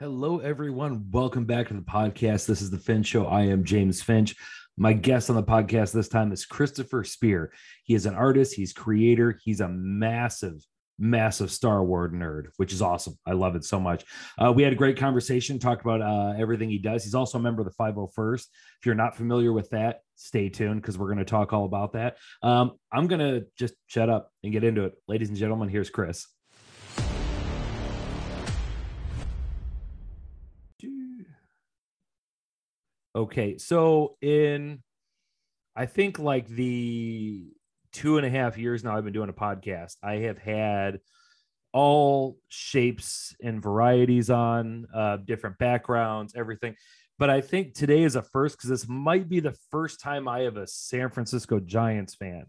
Hello, everyone. Welcome back to the podcast. This is the Finch Show. I am James Finch. My guest on the podcast this time is Christopher Speer. He is an artist, he's creator, he's a massive, massive Star Wars nerd, which is awesome. I love it so much. Uh, we had a great conversation, talked about uh, everything he does. He's also a member of the 501st. If you're not familiar with that, stay tuned because we're going to talk all about that. Um, I'm going to just shut up and get into it. Ladies and gentlemen, here's Chris. Okay, so in I think like the two and a half years now I've been doing a podcast, I have had all shapes and varieties on, uh, different backgrounds, everything. But I think today is a first because this might be the first time I have a San Francisco Giants fan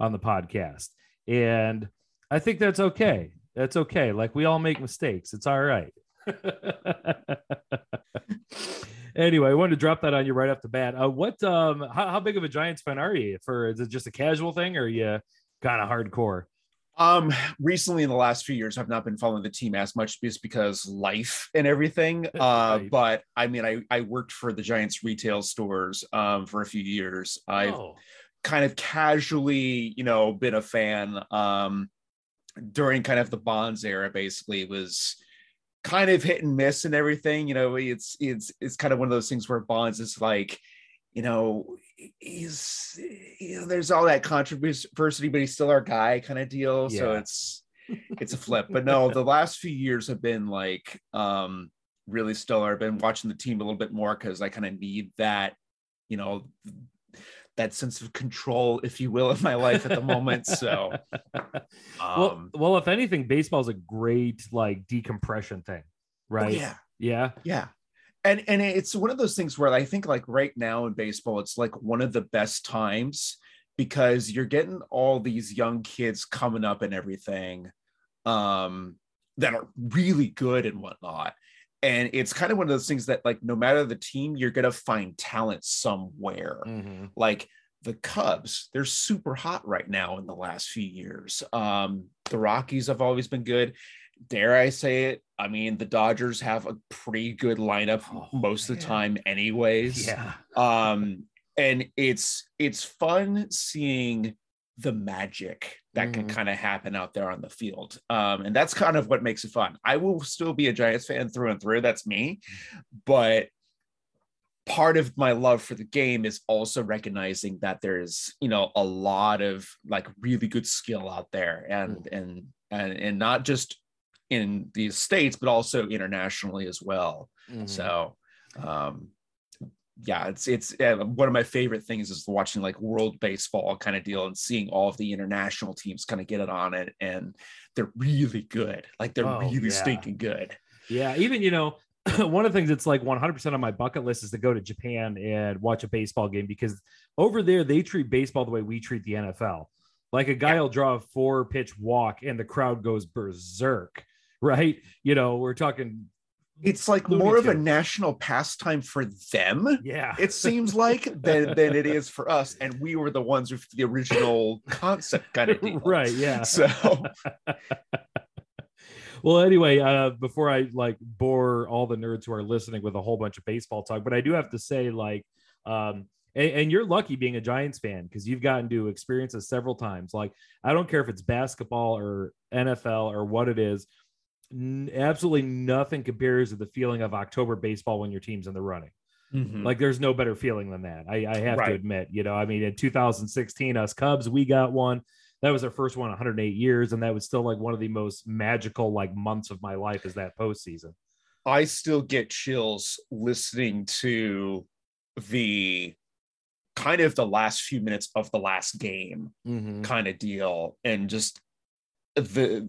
on the podcast. And I think that's okay. That's okay. Like we all make mistakes. It's all right. anyway, I wanted to drop that on you right off the bat. Uh, what, um, how, how big of a Giants fan are you? For is it just a casual thing, or are you kind of hardcore? Um, recently in the last few years, I've not been following the team as much just because life and everything. Uh, right. but I mean, I I worked for the Giants retail stores um for a few years. I've oh. kind of casually, you know, been a fan um during kind of the Bonds era. Basically, was kind of hit and miss and everything. You know, it's it's it's kind of one of those things where Bonds is like, you know, he's you know, there's all that controversy, but he's still our guy kind of deal. Yeah. So it's it's a flip. But no, the last few years have been like um really stellar. I've been watching the team a little bit more because I kind of need that, you know, that sense of control, if you will, in my life at the moment. So, um, well, well, if anything, baseball is a great like decompression thing, oh, right? Yeah, yeah, yeah. And and it's one of those things where I think like right now in baseball, it's like one of the best times because you're getting all these young kids coming up and everything um, that are really good and whatnot and it's kind of one of those things that like no matter the team you're going to find talent somewhere. Mm-hmm. like the cubs they're super hot right now in the last few years. Um the rockies have always been good. Dare i say it i mean the dodgers have a pretty good lineup oh, most man. of the time anyways. Yeah. Um and it's it's fun seeing the magic that mm. can kind of happen out there on the field. Um, and that's kind of what makes it fun. I will still be a Giants fan through and through. That's me. But part of my love for the game is also recognizing that there's, you know, a lot of like really good skill out there and mm. and and and not just in the states but also internationally as well. Mm. So um yeah, it's it's uh, one of my favorite things is watching like world baseball kind of deal and seeing all of the international teams kind of get it on it, and they're really good. Like they're oh, really yeah. stinking good. Yeah, even you know, one of the things that's like 100% on my bucket list is to go to Japan and watch a baseball game because over there they treat baseball the way we treat the NFL. Like a guy yeah. will draw a four pitch walk and the crowd goes berserk, right? You know, we're talking it's like more of a national pastime for them. Yeah. It seems like than than it is for us. And we were the ones with the original concept kind of deal. Right. Yeah. So well, anyway, uh, before I like bore all the nerds who are listening with a whole bunch of baseball talk, but I do have to say, like, um, and, and you're lucky being a Giants fan because you've gotten to experience this several times. Like, I don't care if it's basketball or NFL or what it is absolutely nothing compares to the feeling of October baseball when your team's in the running. Mm-hmm. Like there's no better feeling than that. I, I have right. to admit, you know, I mean, in 2016, us Cubs, we got one. That was our first one 108 years, and that was still like one of the most magical like months of my life is that postseason. I still get chills listening to the kind of the last few minutes of the last game mm-hmm. kind of deal and just the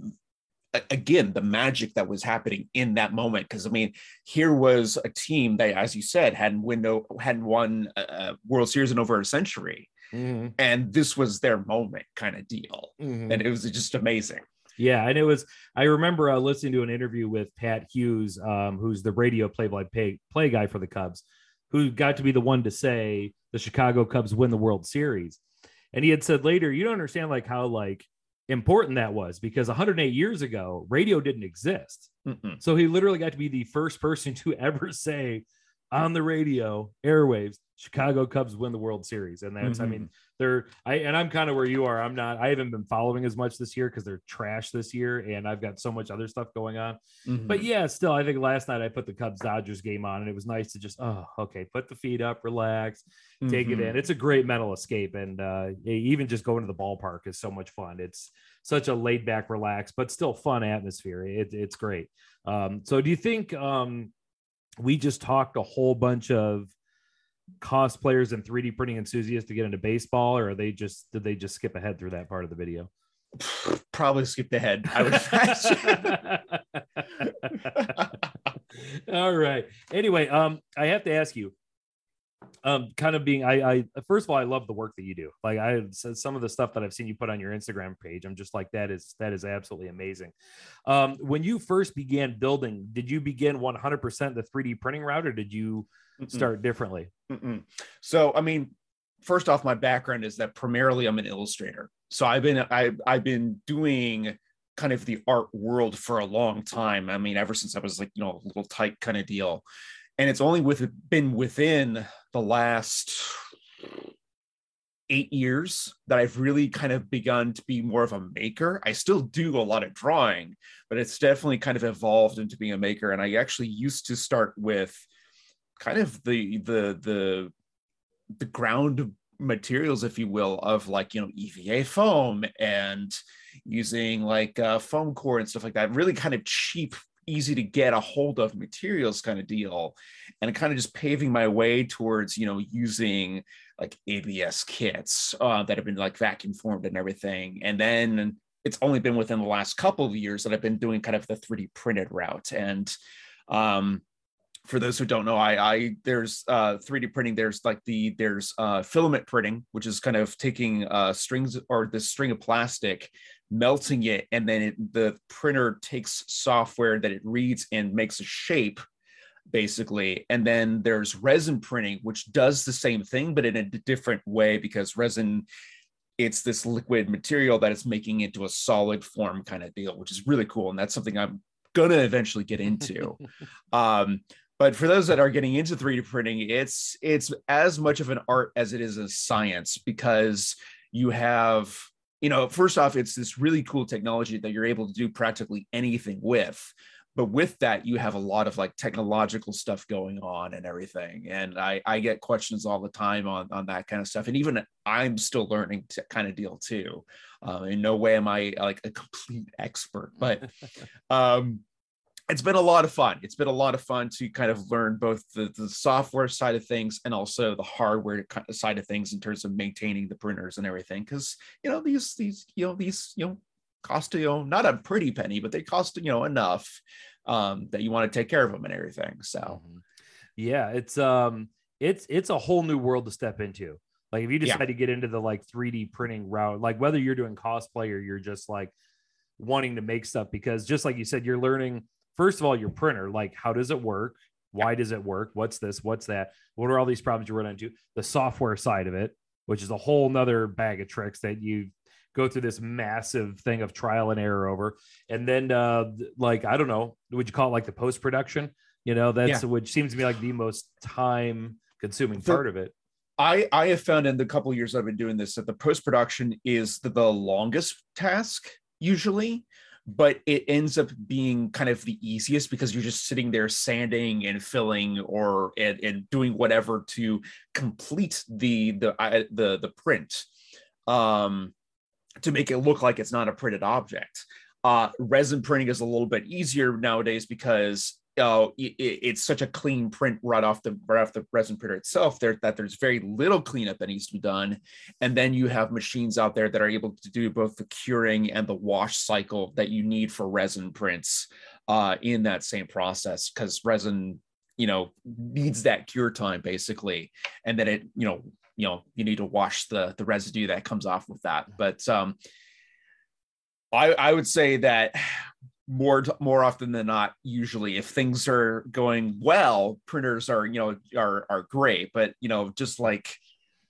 again the magic that was happening in that moment because i mean here was a team that as you said hadn't window hadn't won a world series in over a century mm-hmm. and this was their moment kind of deal mm-hmm. and it was just amazing yeah and it was i remember uh, listening to an interview with pat hughes um, who's the radio play-by-play play guy for the cubs who got to be the one to say the chicago cubs win the world series and he had said later you don't understand like how like important that was because 108 years ago, radio didn't exist. Mm-mm. So he literally got to be the first person to ever say on the radio, airwaves, Chicago Cubs win the World Series. And that's, mm-hmm. I mean, mm-hmm. they're, I, and I'm kind of where you are. I'm not, I haven't been following as much this year because they're trash this year and I've got so much other stuff going on. Mm-hmm. But yeah, still, I think last night I put the Cubs Dodgers game on and it was nice to just, oh, okay, put the feet up, relax, mm-hmm. take it in. Mm-hmm. It's a great mental escape. And uh, even just going to the ballpark is so much fun. It's such a laid back, relaxed, but still fun atmosphere. It, it's great. Um, so do you think, um, we just talked a whole bunch of cosplayers and 3D printing enthusiasts to get into baseball, or are they just did they just skip ahead through that part of the video? Probably skipped ahead. I would imagine. All right. Anyway, um, I have to ask you, um, kind of being, I, I, first of all, I love the work that you do. Like I said, some of the stuff that I've seen you put on your Instagram page, I'm just like, that is, that is absolutely amazing. Um, when you first began building, did you begin 100% the 3D printing route or did you Mm-mm. start differently? Mm-mm. So, I mean, first off, my background is that primarily I'm an illustrator. So I've been, I, I've been doing kind of the art world for a long time. I mean, ever since I was like, you know, a little tight kind of deal and it's only with been within the last eight years that I've really kind of begun to be more of a maker. I still do a lot of drawing, but it's definitely kind of evolved into being a maker. And I actually used to start with kind of the the the the ground materials, if you will, of like you know EVA foam and using like uh, foam core and stuff like that. Really kind of cheap easy to get a hold of materials kind of deal and kind of just paving my way towards you know using like abs kits uh, that have been like vacuum formed and everything and then it's only been within the last couple of years that i've been doing kind of the 3d printed route and um, for those who don't know, I, I there's uh, 3D printing. There's like the there's uh, filament printing, which is kind of taking uh, strings or the string of plastic, melting it, and then it, the printer takes software that it reads and makes a shape, basically. And then there's resin printing, which does the same thing but in a different way because resin it's this liquid material that is making into a solid form kind of deal, which is really cool. And that's something I'm gonna eventually get into. um, but for those that are getting into 3D printing, it's it's as much of an art as it is a science because you have you know first off it's this really cool technology that you're able to do practically anything with but with that you have a lot of like technological stuff going on and everything and i i get questions all the time on on that kind of stuff and even i'm still learning to kind of deal too. Um, in no way am i like a complete expert but um it's been a lot of fun. It's been a lot of fun to kind of learn both the, the software side of things and also the hardware side of things in terms of maintaining the printers and everything. Because you know these these you know these you know cost you know not a pretty penny, but they cost you know enough um, that you want to take care of them and everything. So mm-hmm. yeah, it's um it's it's a whole new world to step into. Like if you decide yeah. to get into the like 3D printing route, like whether you're doing cosplay or you're just like wanting to make stuff, because just like you said, you're learning first of all, your printer, like how does it work? Why does it work? What's this? What's that? What are all these problems you run into? The software side of it, which is a whole nother bag of tricks that you go through this massive thing of trial and error over. And then uh like I don't know, would you call it like the post-production? You know, that's yeah. which seems to be like the most time consuming part of it. I, I have found in the couple years I've been doing this that the post production is the, the longest task usually but it ends up being kind of the easiest because you're just sitting there sanding and filling or and, and doing whatever to complete the the the the print um to make it look like it's not a printed object. Uh resin printing is a little bit easier nowadays because uh, it, it's such a clean print right off the right off the resin printer itself there that there's very little cleanup that needs to be done. And then you have machines out there that are able to do both the curing and the wash cycle that you need for resin prints uh, in that same process because resin you know needs that cure time basically. And then it you know you know you need to wash the the residue that comes off with that. But um I, I would say that more more often than not usually if things are going well printers are you know are are great but you know just like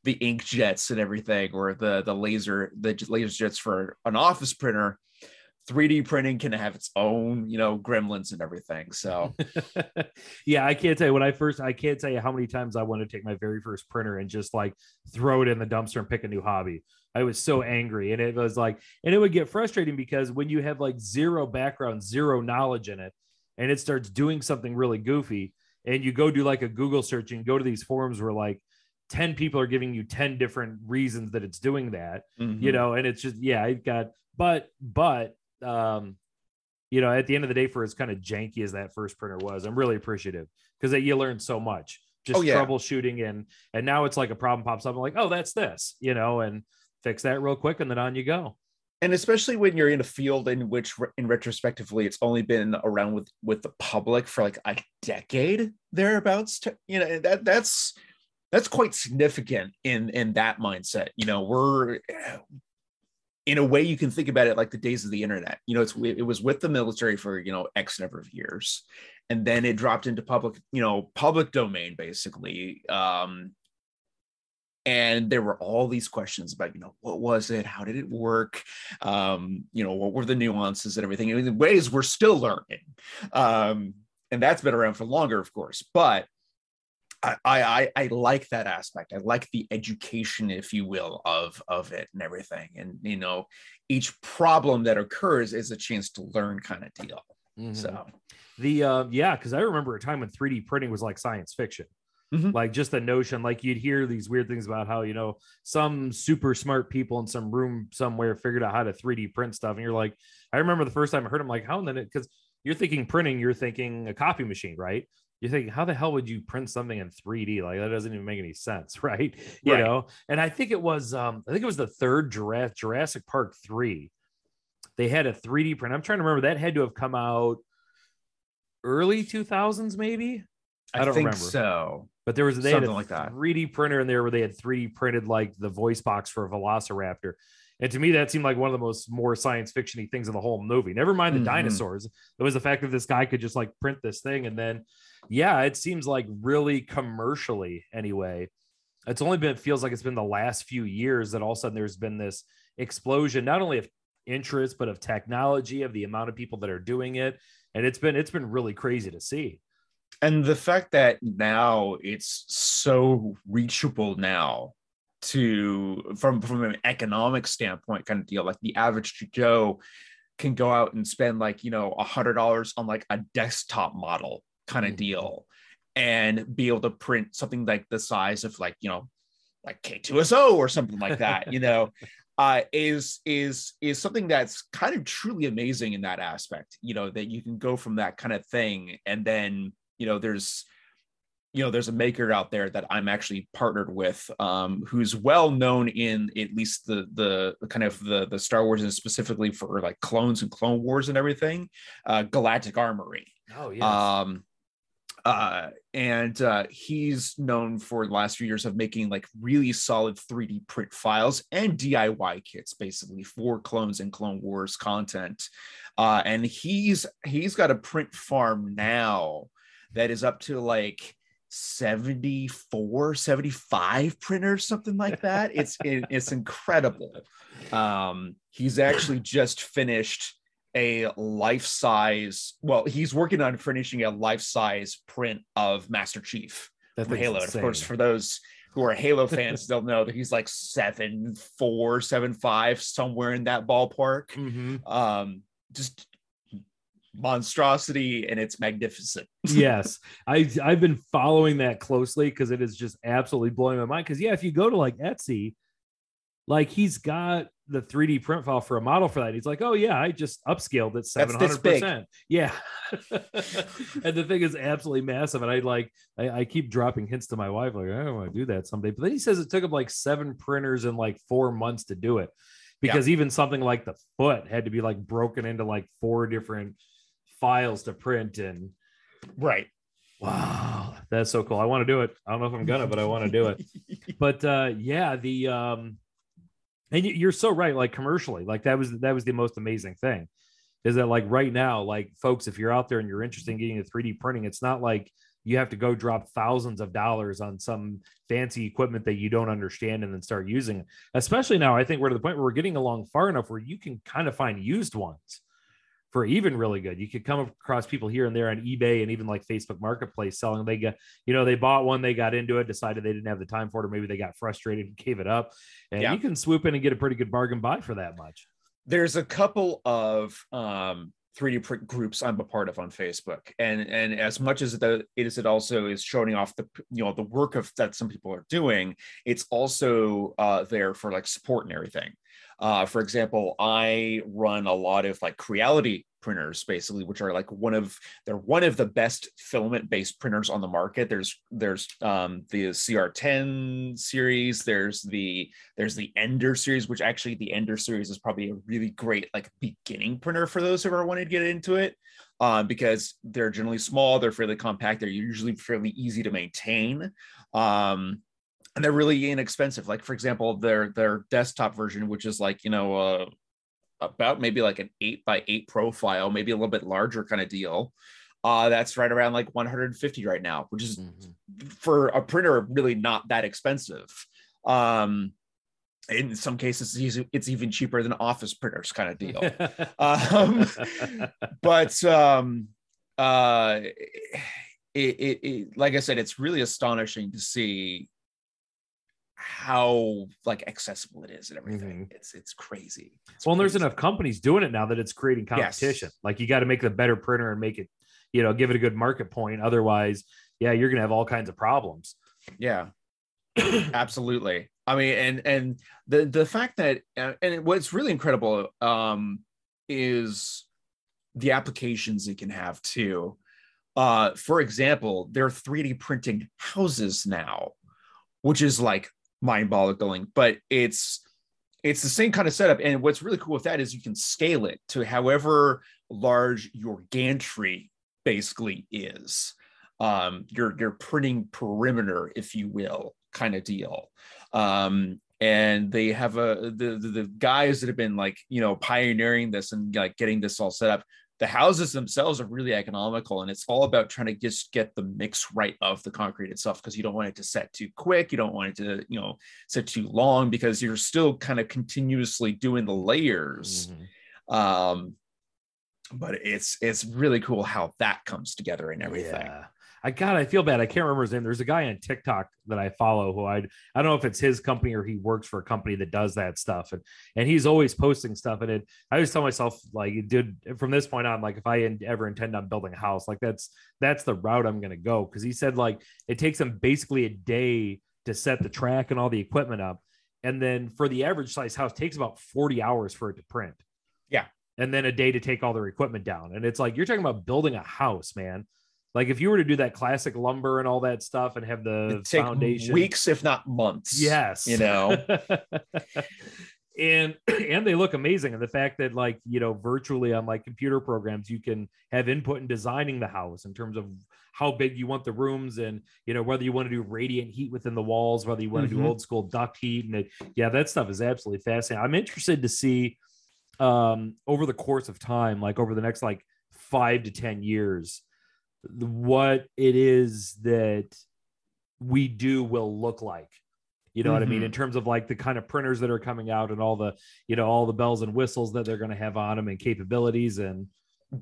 the ink jets and everything, or the the laser the laser jets for an office printer. 3D printing can have its own, you know, gremlins and everything. So, yeah, I can't tell you when I first, I can't tell you how many times I want to take my very first printer and just like throw it in the dumpster and pick a new hobby. I was so angry. And it was like, and it would get frustrating because when you have like zero background, zero knowledge in it, and it starts doing something really goofy, and you go do like a Google search and go to these forums where like 10 people are giving you 10 different reasons that it's doing that, mm-hmm. you know, and it's just, yeah, I've got, but, but, um, you know, at the end of the day, for as kind of janky as that first printer was, I'm really appreciative because you learn so much just oh, yeah. troubleshooting and and now it's like a problem pops up. I'm like, oh, that's this, you know, and fix that real quick and then on you go. And especially when you're in a field in which in retrospectively it's only been around with with the public for like a decade thereabouts to, you know that that's that's quite significant in in that mindset. You know we're in a way you can think about it like the days of the internet. You know it's it was with the military for you know x number of years and then it dropped into public you know public domain basically. Um and there were all these questions about you know what was it how did it work um, you know what were the nuances and everything in ways we're still learning um, and that's been around for longer of course but I, I I like that aspect. I like the education, if you will, of of it and everything. And you know, each problem that occurs is a chance to learn, kind of deal. Mm-hmm. So the uh, yeah, because I remember a time when 3D printing was like science fiction. Mm-hmm. Like just the notion, like you'd hear these weird things about how, you know, some super smart people in some room somewhere figured out how to 3D print stuff. And you're like, I remember the first time I heard them, like, how and then because you're thinking printing, you're thinking a copy machine, right? You're thinking, how the hell would you print something in 3D? Like that doesn't even make any sense, right? You right. know, and I think it was, um, I think it was the third Jurassic, Jurassic Park 3. They had a 3D print. I'm trying to remember that had to have come out early 2000s, maybe. I, I don't remember. So but there was they Something had a like that. 3D printer in there where they had 3D printed like the voice box for a Velociraptor. And to me, that seemed like one of the most more science fictiony things in the whole movie. Never mind the mm-hmm. dinosaurs. It was the fact that this guy could just like print this thing. And then, yeah, it seems like really commercially anyway. It's only been, it feels like it's been the last few years that all of a sudden there's been this explosion, not only of interest, but of technology, of the amount of people that are doing it. And it's been, it's been really crazy to see and the fact that now it's so reachable now to from from an economic standpoint kind of deal like the average joe can go out and spend like you know a hundred dollars on like a desktop model kind of mm-hmm. deal and be able to print something like the size of like you know like k2so or something like that you know uh, is is is something that's kind of truly amazing in that aspect you know that you can go from that kind of thing and then you know there's you know there's a maker out there that i'm actually partnered with um, who's well known in at least the the kind of the the star wars and specifically for like clones and clone wars and everything uh, galactic armory oh yeah um uh, and uh, he's known for the last few years of making like really solid 3D print files and DIY kits, basically for clones and Clone Wars content. Uh, and he's he's got a print farm now that is up to like 74 75 printers something like that. It's it, it's incredible. Um he's actually just finished a life size well he's working on finishing a life size print of master chief from halo. And of course for those who are halo fans they'll know that he's like seven four seven five somewhere in that ballpark. Mm-hmm. um just monstrosity and it's magnificent. yes. I I've been following that closely because it is just absolutely blowing my mind. Because yeah, if you go to like Etsy, like he's got the 3D print file for a model for that. He's like, oh yeah, I just upscaled it 700%. Yeah. and the thing is absolutely massive. And I like, I, I, keep dropping hints to my wife, like, I don't want to do that someday. But then he says it took him like seven printers in like four months to do it. Because yeah. even something like the foot had to be like broken into like four different files to print and right. Wow that's so cool. I want to do it. I don't know if i'm gonna but i want to do it. But uh yeah the um and you're so right like commercially like that was that was the most amazing thing is that like right now like folks if you're out there and you're interested in getting a 3d printing it's not like you have to go drop thousands of dollars on some fancy equipment that you don't understand and then start using it. Especially now, I think we're to the point where we're getting along far enough where you can kind of find used ones for even really good. You could come across people here and there on eBay and even like Facebook Marketplace selling. They got, you know, they bought one, they got into it, decided they didn't have the time for it, or maybe they got frustrated and gave it up. And yeah. you can swoop in and get a pretty good bargain buy for that much. There's a couple of um 3D print groups I'm a part of on Facebook, and and as much as the it is it also is showing off the you know the work of that some people are doing, it's also uh, there for like support and everything. Uh, for example, I run a lot of like Creality printers basically which are like one of they're one of the best filament based printers on the market. There's there's um the cr10 series there's the there's the ender series which actually the ender series is probably a really great like beginning printer for those who are wanting to get into it um, because they're generally small they're fairly compact they're usually fairly easy to maintain. Um, and they're really inexpensive. Like for example, their their desktop version, which is like you know uh, about maybe like an eight by eight profile, maybe a little bit larger kind of deal. Uh, that's right around like 150 right now, which is mm-hmm. for a printer really not that expensive. Um, in some cases, it's even cheaper than office printers kind of deal. um, but um, uh, it, it, it, like I said, it's really astonishing to see how like accessible it is and everything. Mm-hmm. It's it's crazy. It's well, crazy. there's enough companies doing it now that it's creating competition. Yes. Like you got to make the better printer and make it, you know, give it a good market point. Otherwise, yeah, you're gonna have all kinds of problems. Yeah, absolutely. I mean, and and the the fact that uh, and what's really incredible um, is the applications it can have too. Uh, for example, they're 3D printing houses now, which is like mind-boggling, but it's it's the same kind of setup. And what's really cool with that is you can scale it to however large your gantry basically is. Um, your your printing perimeter, if you will, kind of deal. Um, and they have a the, the, the guys that have been like you know pioneering this and like getting this all set up the houses themselves are really economical and it's all about trying to just get the mix right of the concrete itself because you don't want it to set too quick you don't want it to you know set too long because you're still kind of continuously doing the layers mm-hmm. um but it's it's really cool how that comes together and everything yeah. I God, I feel bad. I can't remember his name. There's a guy on TikTok that I follow who I I don't know if it's his company or he works for a company that does that stuff, and and he's always posting stuff. And it, I always tell myself like, dude, from this point on, like if I ever intend on building a house, like that's that's the route I'm gonna go. Because he said like it takes him basically a day to set the track and all the equipment up, and then for the average size house takes about 40 hours for it to print. Yeah. And then a day to take all their equipment down. And it's like you're talking about building a house, man. Like if you were to do that classic lumber and all that stuff and have the foundation weeks, if not months. Yes. You know. and and they look amazing. And the fact that like, you know, virtually on like computer programs, you can have input in designing the house in terms of how big you want the rooms and you know whether you want to do radiant heat within the walls, whether you want to mm-hmm. do old school duct heat. And it, yeah, that stuff is absolutely fascinating. I'm interested to see um over the course of time, like over the next like five to ten years what it is that we do will look like you know mm-hmm. what i mean in mm-hmm. terms of like the kind of printers that are coming out and all the you know all the bells and whistles that they're going to have on them and capabilities and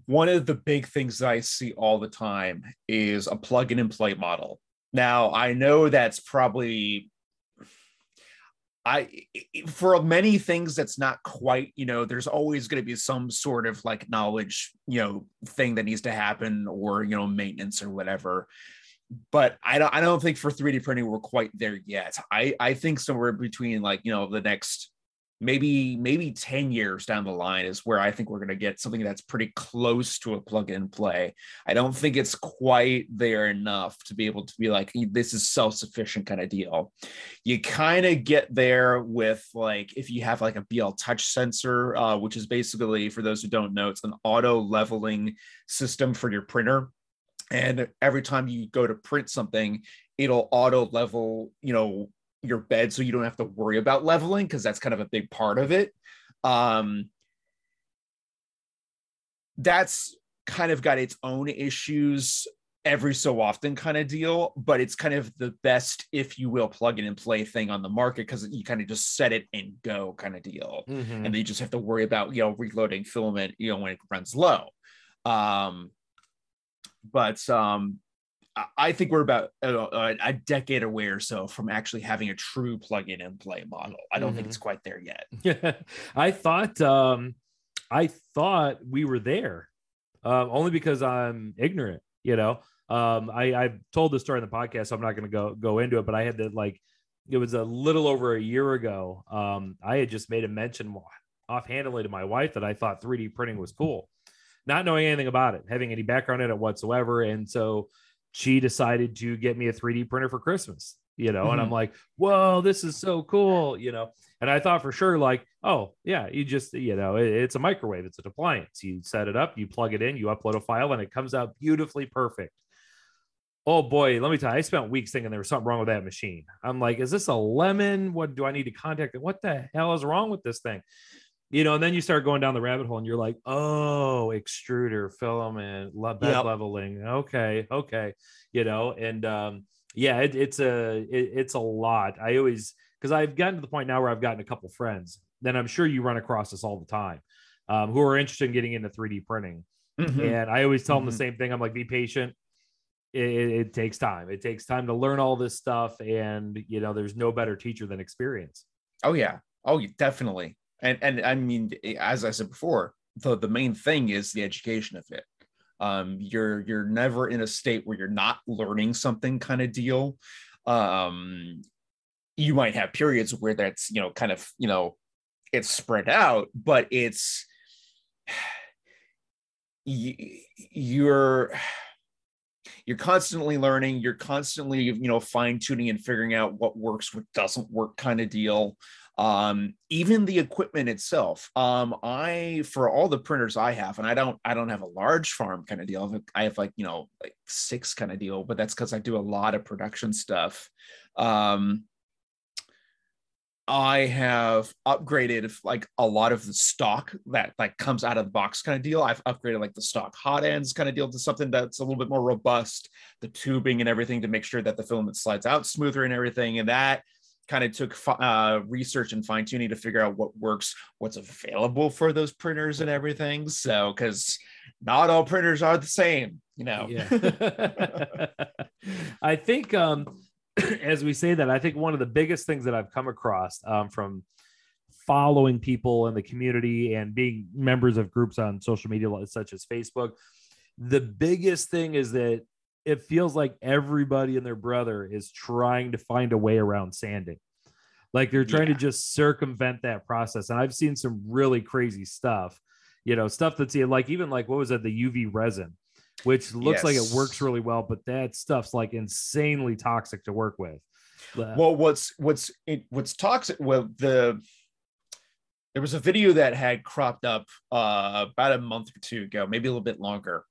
one of the big things that i see all the time is a plug and play model now i know that's probably I for many things that's not quite, you know, there's always going to be some sort of like knowledge, you know, thing that needs to happen or, you know, maintenance or whatever. But I don't I don't think for 3D printing we're quite there yet. I I think somewhere between like, you know, the next maybe maybe 10 years down the line is where i think we're going to get something that's pretty close to a plug and play. I don't think it's quite there enough to be able to be like this is self-sufficient kind of deal. You kind of get there with like if you have like a bl touch sensor uh, which is basically for those who don't know it's an auto leveling system for your printer. And every time you go to print something it'll auto level you know your bed so you don't have to worry about leveling because that's kind of a big part of it. Um, that's kind of got its own issues every so often kind of deal, but it's kind of the best, if you will, plug in and play thing on the market because you kind of just set it and go kind of deal. Mm-hmm. And then you just have to worry about, you know, reloading filament, you know, when it runs low. Um, but um, I think we're about a, a, decade away or so from actually having a true plug in and play model. I don't mm-hmm. think it's quite there yet. I thought um, I thought we were there, uh, only because I'm ignorant. You know, um, I I've told this story in the podcast, so I'm not going to go go into it. But I had to like, it was a little over a year ago. Um, I had just made a mention offhandedly to my wife that I thought 3D printing was cool, not knowing anything about it, having any background in it whatsoever, and so she decided to get me a 3D printer for Christmas, you know, mm-hmm. and I'm mm-hmm. like, whoa, this is so cool, you know. And I thought for sure, like, oh, yeah, you just, you know, it, it's a microwave, it's an appliance. You set it up, you plug it in, you upload a file, and it comes out beautifully perfect. Oh boy, let me tell you, I spent weeks thinking there was something wrong with that machine. I'm like, is this a lemon? What do I need to contact? What the hell is wrong with this thing? You know, and then you start going down the rabbit hole and you're like, oh, extruder, filament, bed yep. leveling. Okay, okay, you know, and um, yeah, it, it's a it, it's a lot. I always because I've gotten to the point now where I've gotten a couple friends. Then I'm sure you run across this all the time, um, who are interested in getting into 3D printing. Mm-hmm. And I always tell mm-hmm. them the same thing. I'm like, be patient. It, it, takes time. It takes time to learn all this stuff, and you know, there's no better teacher than experience. Oh yeah. Oh, definitely and and I mean, as I said before, the the main thing is the education of it. Um, you're you're never in a state where you're not learning something kind of deal. Um, you might have periods where that's you know kind of you know it's spread out, but it's you're you're constantly learning you're constantly you know fine tuning and figuring out what works what doesn't work kind of deal um, even the equipment itself um, i for all the printers i have and i don't i don't have a large farm kind of deal i have like you know like six kind of deal but that's because i do a lot of production stuff um, I have upgraded like a lot of the stock that like comes out of the box kind of deal. I've upgraded like the stock hot ends kind of deal to something that's a little bit more robust, the tubing and everything to make sure that the filament slides out smoother and everything. And that kind of took uh, research and fine tuning to figure out what works, what's available for those printers and everything. So, because not all printers are the same, you know. Yeah. I think, um, as we say that, I think one of the biggest things that I've come across um, from following people in the community and being members of groups on social media such as Facebook, the biggest thing is that it feels like everybody and their brother is trying to find a way around sanding. Like they're trying yeah. to just circumvent that process. And I've seen some really crazy stuff, you know, stuff that's like even like what was it, the UV resin, which looks yes. like it works really well, but that stuff's like insanely toxic to work with. well, what's what's it, what's toxic? Well, the there was a video that had cropped up uh, about a month or two ago, maybe a little bit longer,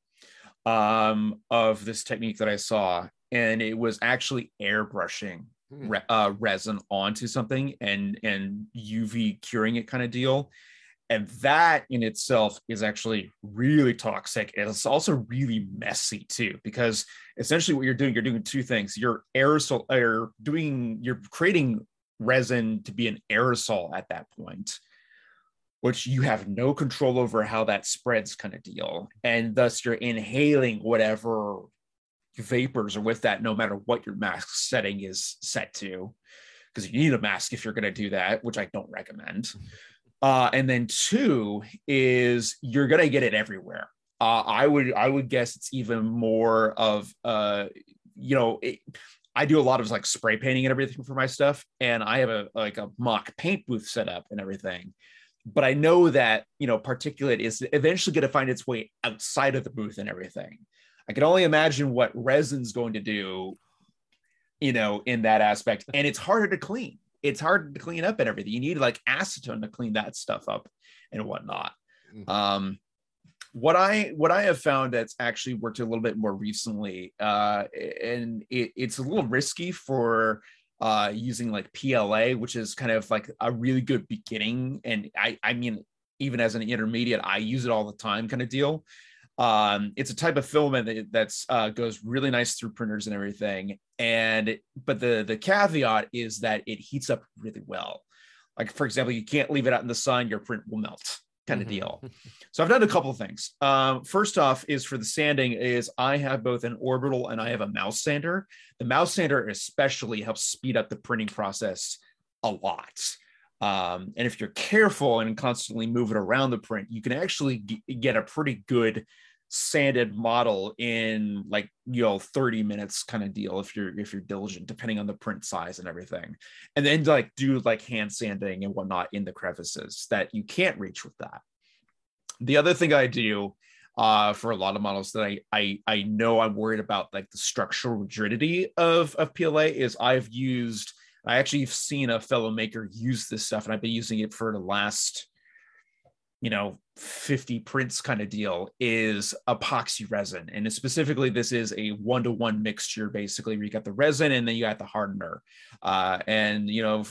um, of this technique that I saw, and it was actually airbrushing hmm. re- uh, resin onto something and and UV curing it kind of deal. And that in itself is actually really toxic. And it's also really messy too, because essentially what you're doing, you're doing two things. You're aerosol, or doing, you're creating resin to be an aerosol at that point which you have no control over how that spreads kind of deal. And thus you're inhaling whatever vapors are with that, no matter what your mask setting is set to, because you need a mask if you're going to do that, which I don't recommend. Uh, and then two is you're going to get it everywhere. Uh, I would I would guess it's even more of uh, you know it, I do a lot of like spray painting and everything for my stuff, and I have a like a mock paint booth set up and everything but I know that you know particulate is eventually going to find its way outside of the booth and everything. I can only imagine what resin's going to do, you know, in that aspect, and it's harder to clean. It's hard to clean up and everything. You need like acetone to clean that stuff up and whatnot. Mm-hmm. Um, what I what I have found that's actually worked a little bit more recently, uh, and it, it's a little risky for uh, using like PLA, which is kind of like a really good beginning. And I, I mean, even as an intermediate, I use it all the time kind of deal. Um, it's a type of filament that that's uh, goes really nice through printers and everything. And but the the caveat is that it heats up really well. Like for example, you can't leave it out in the sun; your print will melt kind of mm-hmm. deal. so I've done a couple of things. Um, first off is for the sanding is I have both an orbital and I have a mouse sander. The mouse sander especially helps speed up the printing process a lot. Um, and if you're careful and constantly move it around the print, you can actually g- get a pretty good sanded model in like you know 30 minutes kind of deal if you're if you're diligent depending on the print size and everything. And then like do like hand sanding and whatnot in the crevices that you can't reach with that. The other thing i do uh, for a lot of models that I, I I know I'm worried about like the structural rigidity of of PLA is I've used I actually have seen a fellow maker use this stuff and I've been using it for the last you know 50 prints kind of deal is epoxy resin. And specifically this is a one-to-one mixture basically where you got the resin and then you got the hardener. Uh, and you know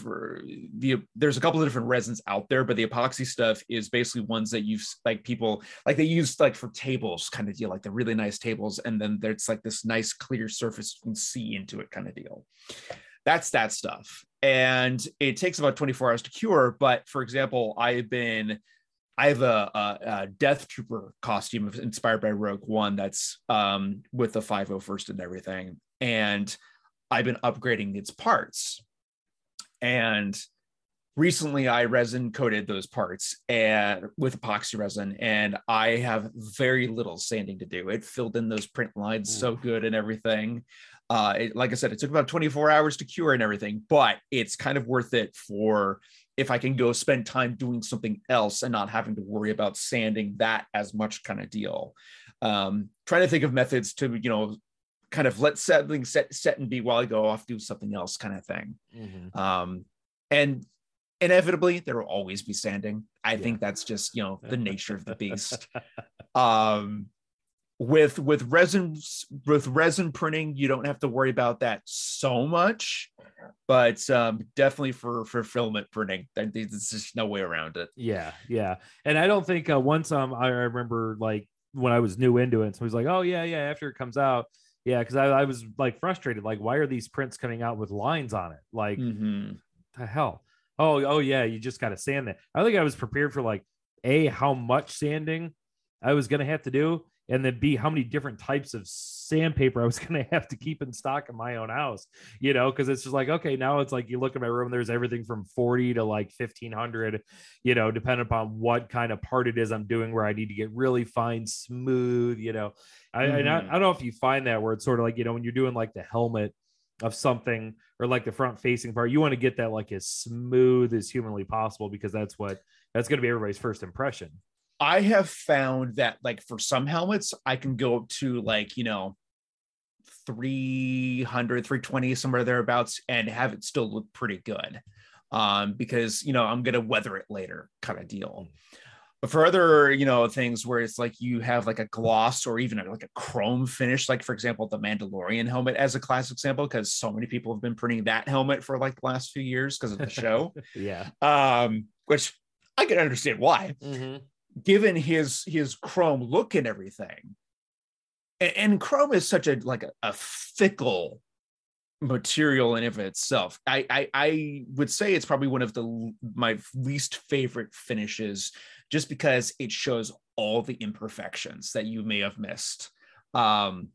the there's a couple of different resins out there but the epoxy stuff is basically ones that you've like people like they use like for tables kind of deal like the really nice tables and then there's like this nice clear surface you can see into it kind of deal. That's that stuff. And it takes about 24 hours to cure but for example i've been I have a, a, a, Death Trooper costume inspired by Rogue One that's um, with the 501st and everything. And I've been upgrading its parts. And recently I resin coated those parts and with epoxy resin, and I have very little sanding to do. It filled in those print lines Ooh. so good and everything. Uh, it, like I said, it took about 24 hours to cure and everything, but it's kind of worth it for if I can go spend time doing something else and not having to worry about sanding that as much kind of deal. Um, trying to think of methods to, you know, kind of let something set set and be while I go off do something else kind of thing. Mm-hmm. Um, and inevitably there will always be sanding. I yeah. think that's just, you know, the nature of the beast. um, with with resin with resin printing you don't have to worry about that so much but um definitely for for filament printing there's just no way around it. Yeah yeah. And i don't think uh, once um i remember like when i was new into it so he's like oh yeah yeah after it comes out. Yeah because I, I was like frustrated like why are these prints coming out with lines on it? Like mm-hmm. the hell. Oh oh yeah you just got to sand that i think i was prepared for like a how much sanding i was gonna have to do and then b how many different types of sandpaper I was going to have to keep in stock in my own house, you know, because it's just like, okay, now it's like you look at my room, there's everything from 40 to like 1500, you know, depending upon what kind of part it is I'm doing where I need to get really fine, smooth, you know. I, mm. I, I mm-hmm. don't know if you find that where it's sort of like, you know, when you're doing like the helmet of something or like the front facing part, you want to get that like as smooth as humanly possible because that's what that's going to be everybody's first impression. I have found that like for some helmets, I can go up to like, you know, 300, 320, somewhere thereabouts, and have it still look pretty good. Um, because you know, I'm gonna weather it later kind of deal. But for other, you know, things where it's like you have like a gloss or even like a chrome finish, like for example, the Mandalorian helmet as a classic example, because so many people have been printing that helmet for like the last few years because of the show. yeah. Um, which I can understand why. Mm-hmm given his his chrome look and everything. And, and chrome is such a like a, a, fickle material in of itself. I, I i would say it's probably one of the my least favorite finishes just because it shows all the imperfections that you may have missed. Um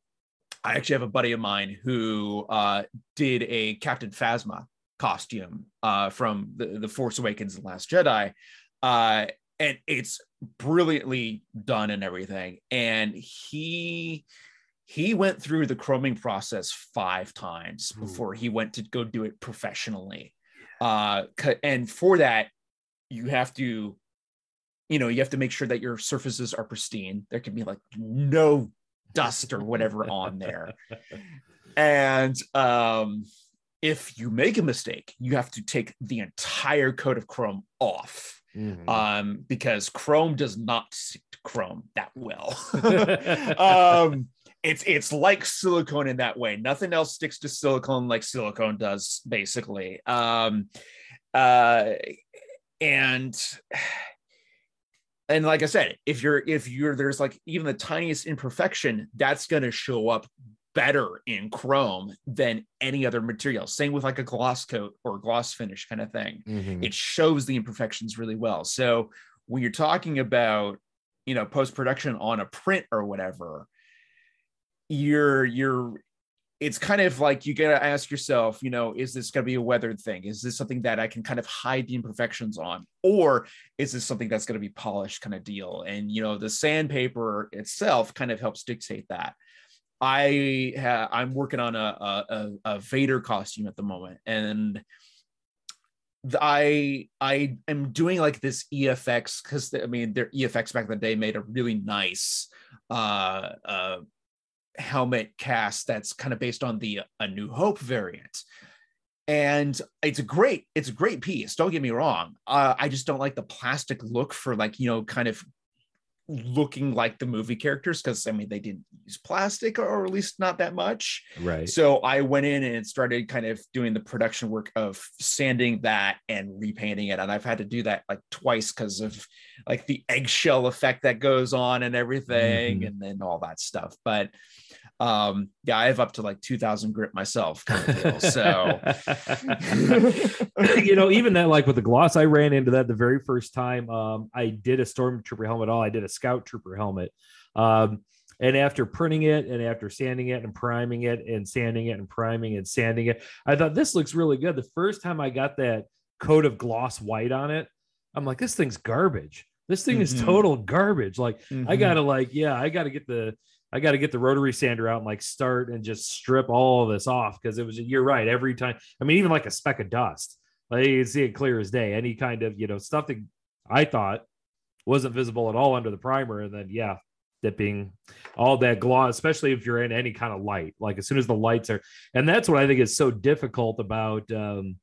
i actually have a buddy of mine who uh did a captain phasma costume uh from the, the force awakens and last jedi uh and it's brilliantly done and everything. And he he went through the chroming process five times Ooh. before he went to go do it professionally. Uh and for that you have to you know you have to make sure that your surfaces are pristine. There can be like no dust or whatever on there. And um if you make a mistake you have to take the entire coat of chrome off Mm-hmm. Um, because Chrome does not stick to Chrome that well. um, it's it's like silicone in that way. Nothing else sticks to silicone like silicone does, basically. Um, uh, and and like I said, if you're if you're there's like even the tiniest imperfection, that's going to show up better in chrome than any other material. Same with like a gloss coat or gloss finish kind of thing. Mm-hmm. It shows the imperfections really well. So when you're talking about, you know, post production on a print or whatever, you're you're it's kind of like you got to ask yourself, you know, is this to be a weathered thing? Is this something that I can kind of hide the imperfections on? Or is this something that's to be polished kind of deal? And, you know, the sandpaper itself kind of helps dictate that. I ha- I'm working on a, a, a Vader costume at the moment, and I I am doing like this EFX because I mean their EFX back in the day made a really nice uh, uh, helmet cast that's kind of based on the A New Hope variant. And it's a great, it's a great piece. Don't get me wrong. Uh, I just don't like the plastic look for like, you know, kind of looking like the movie characters because I mean they didn't use plastic or at least not that much. Right. So I went in and started kind of doing the production work of sanding that and repainting it. And I've had to do that like twice because of like the eggshell effect that goes on and everything mm-hmm. and then all that stuff. But um yeah i have up to like 2000 grit myself kind of deal, so. You know even that like with the gloss i ran into that the very first time. Um i did a stormtrooper helmet all. I did a scout trooper helmet. Um and after printing it and after sanding it and priming it and sanding it and priming and sanding it i thought this looks really good. The first time i got that coat of gloss white on it i'm like this thing's garbage. This thing mm-hmm. is total garbage. Like mm-hmm. i gotta like yeah i gotta get the I got to get the rotary sander out and like start and just strip all of this off because it was you're right every time. I mean, even like a speck of dust, like you can see it clear as day. Any kind of you know stuff that I thought wasn't visible at all under the primer, and then yeah, dipping all that gloss, especially if you're in any kind of light. Like as soon as the lights are, and that's what I think is so difficult about um,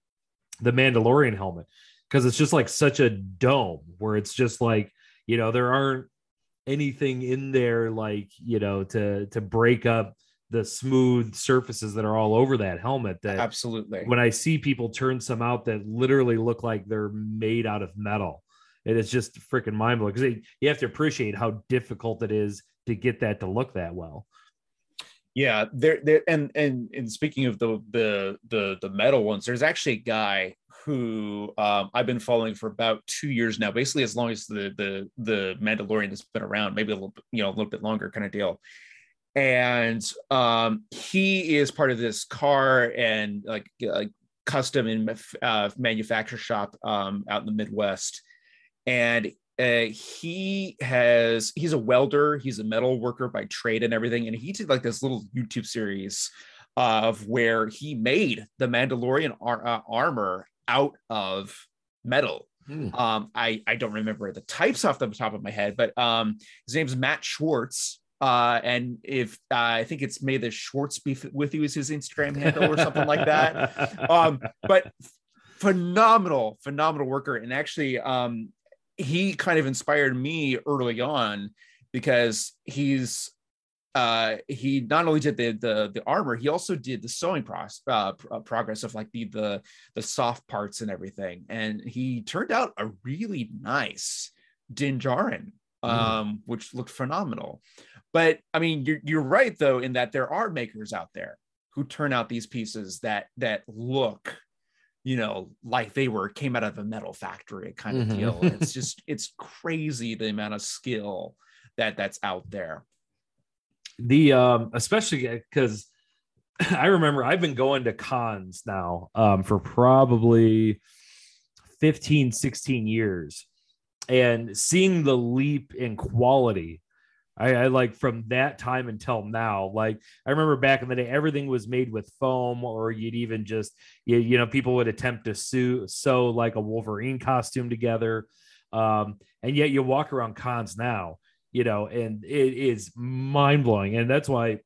the Mandalorian helmet because it's just like such a dome where it's just like you know there aren't anything in there like you know to to break up the smooth surfaces that are all over that helmet that absolutely. when i see people turn some out that literally look like they're made out of metal it is just freaking mind blowing because you have to appreciate how difficult it is to get that to look that well. Yeah there there and and and speaking of the the the the metal ones there's actually a guy who um, I've been following for about two years now, basically as long as the the the Mandalorian has been around, maybe a little you know a little bit longer kind of deal. And um, he is part of this car and like uh, custom and uh, manufacture shop um, out in the Midwest, and uh, he has he's a welder, he's a metal worker by trade and everything, and he did like this little YouTube series of where he made the Mandalorian ar- uh, armor out of metal. Hmm. Um, I I don't remember the types off the top of my head, but um, his name's Matt Schwartz. Uh, and if uh, I think it's may the Schwartz be with you is his Instagram handle or something like that. Um, but phenomenal, phenomenal worker, and actually, um, he kind of inspired me early on because he's uh, he not only did the, the the armor, he also did the sewing process, uh, uh, progress of like the the the soft parts and everything, and he turned out a really nice Din Djarin, mm. um, mm. which looked phenomenal. But I mean, you're you're right though in that there are makers out there who turn out these pieces that that look you know like they were came out of a metal factory kind of mm-hmm. deal it's just it's crazy the amount of skill that that's out there the um especially because I remember I've been going to cons now um for probably 15 16 years and seeing the leap in quality I, I, like from that time until now. Like I remember back in the day, everything was made with foam, or you'd even just you, you know people would attempt to sew sew like a Wolverine costume together, um, and yet you walk around cons now, you know, and it is mind blowing. And that's why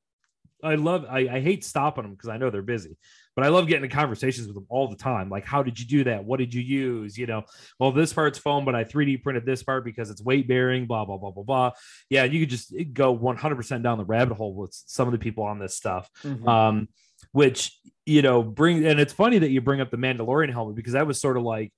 I love, I, I hate stopping them because I know they're busy, but I love getting in conversations with them all the time. Like, how did you do that? What did you use? You know, well, this part's foam, but I 3D printed this part because it's weight bearing, blah, blah, blah, blah, blah. Yeah. You could just go 100% down the rabbit hole with some of the people on this stuff. Mm-hmm. Um, which, you know, bring, and it's funny that you bring up the Mandalorian helmet because that was sort of like,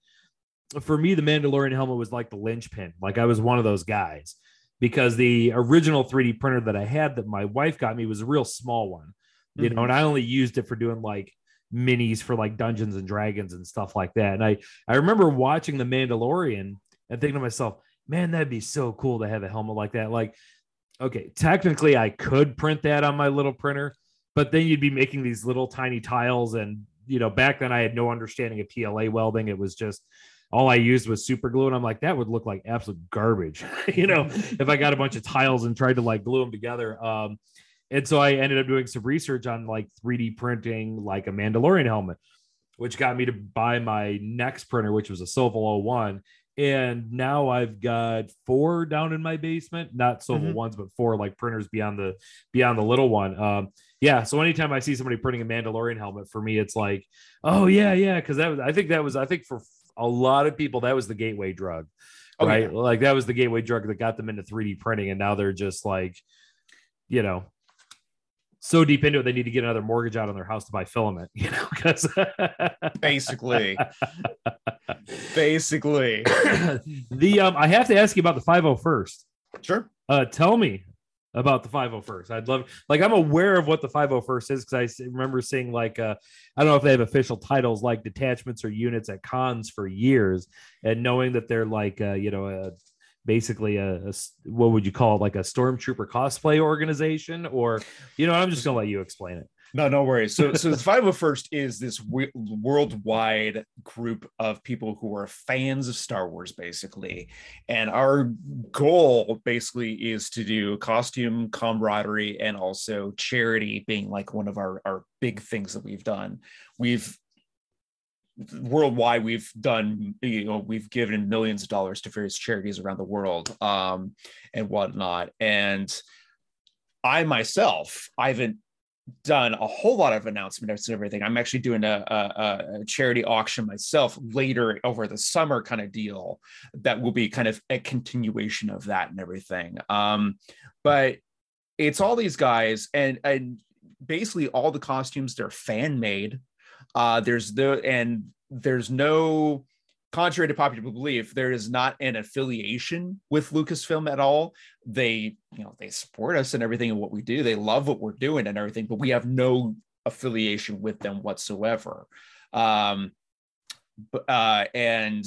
for me, the Mandalorian helmet was like the linchpin. Like I was one of those guys because the original 3D printer that I had that my wife got me was a real small one, you mm-hmm. know, and I only used it for doing like minis for like Dungeons and Dragons and stuff like that. And I I remember watching the Mandalorian and thinking to myself, man, that'd be so cool to have a helmet like that. Like, okay, technically I could print that on my little printer, but then you'd be making these little tiny tiles and you know, back then I had no understanding of PLA welding. It was just all I used was super glue. And I'm like, that would look like absolute garbage, you know, if I got a bunch of tiles and tried to like glue them together. Um, and so I ended up doing some research on like 3D printing like a Mandalorian helmet, which got me to buy my next printer, which was a Sovol 01. And now I've got four down in my basement, not Sovol mm-hmm. ones, but four like printers beyond the beyond the little one. Um, yeah. So anytime I see somebody printing a Mandalorian helmet, for me, it's like, oh yeah, yeah, because that was I think that was I think for a lot of people that was the gateway drug oh, right? yeah. like that was the gateway drug that got them into 3d printing and now they're just like you know so deep into it they need to get another mortgage out on their house to buy filament you know because basically. Basically. The um i have to ask you about the 501st sure. Uh tell me about the 501st. I'd love like I'm aware of what the 501st is because I remember seeing like uh, I don't know if they have official titles like detachments or units at cons for years, and knowing that they're like uh, you know a, basically a, a, what would you call it like a stormtrooper cosplay organization or you know I'm just gonna let you explain it. No, no worries. So, so the 501st is this w- worldwide group of people who are fans of Star Wars, basically. And our goal basically is to do costume camaraderie and also charity being like one of our, our big things that we've done. We've worldwide we've done you know we've given millions of dollars to various charities around the world um and whatnot and I myself, I haven't done a whole lot of announcements and everything. I'm actually doing a, a, a, charity auction myself later over the summer kind of deal that will be kind of a continuation of that and everything. Um, but it's all these guys and and basically all the costumes they're fan made. Uh, there's the and there's no contrary to popular belief, there is not an affiliation with Lucasfilm at all. They, you know, they support us and everything and what we do. They love what we're doing and everything, but we have no affiliation with them whatsoever. Um, uh, and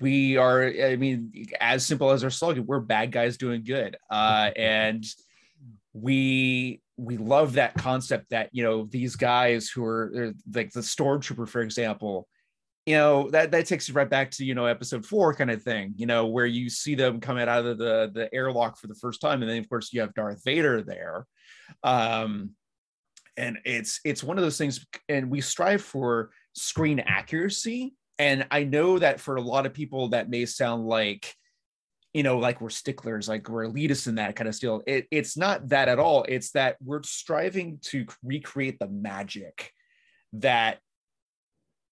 we are, I mean, as simple as our slogan, we're bad guys doing good. Uh, and we we love that concept that you know these guys who are like the stormtrooper for example you know that that takes you right back to you know episode four kind of thing you know where you see them coming out of the the airlock for the first time and then of course you have darth vader there. Um and it's it's one of those things and we strive for screen accuracy and i know that for a lot of people that may sound like you know like we're sticklers like we're elitists in that kind of steel it, it's not that at all. It's that we're striving to recreate the magic that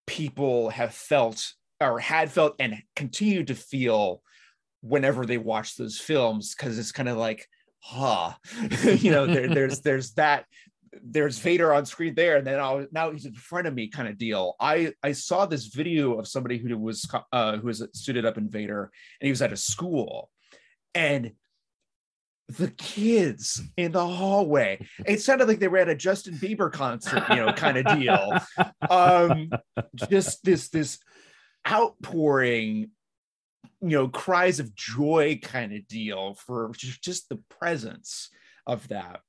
people have felt or had felt and continue to feel whenever they watch those films because it's kind of like huh you know there, there's there's that there's Vader on screen there, and then I'll, now he's in front of me, kind of deal. I I saw this video of somebody who was uh, who was suited up in Vader, and he was at a school, and the kids in the hallway. It sounded like they were at a Justin Bieber concert, you know, kind of deal. Um, just this this outpouring, you know, cries of joy kind of deal for just, the presence of that.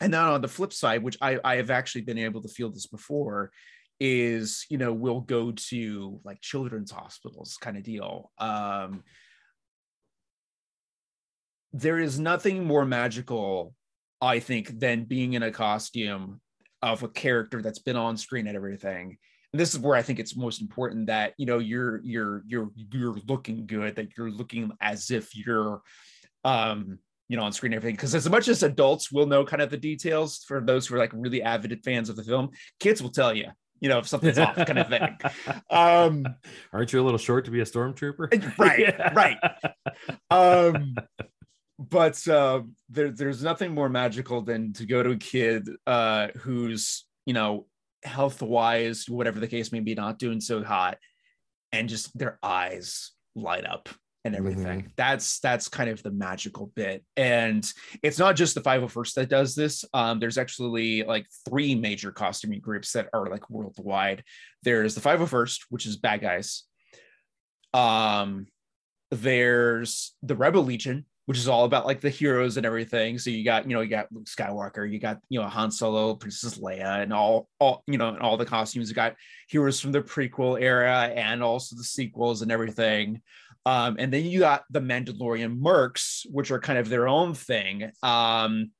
And then on the flip side, which I, I have actually been able to feel this before, is you know we'll go to like children's hospitals kind of deal um there is nothing more magical, I think, than being in a costume of a character that's been on screen and everything. And this is where I think it's most important that you know you're you're you're you're looking good, that you're looking as if you're um you know on screen and everything. Because as much as adults will know kind of the details, for those who are like really avid fans of the film, kids will tell you you know, if something's off kind of thing. Um, Aren't you a little short to be a stormtrooper? Right, right. Um, but uh, there, there's nothing more magical than to go to a kid uh, who's you know health wise whatever the case may be not doing so hot and just their eyes light up and everything. Mm-hmm. That's that's kind of the magical bit. And it's not just the 501st that does this. Um, there's actually like three major costuming groups that are like worldwide. There's the 501st, which is bad guys. Um, there's the Rebel Legion, which is all about like the heroes and everything. So you got, you know, you got Luke Skywalker, you got, you know, Han Solo, Princess Leia, and all, all, you know, and all the costumes. You got heroes from the prequel era and also the sequels and everything. Um, and then you got the Mandalorian mercs, which are kind of their own thing. Um,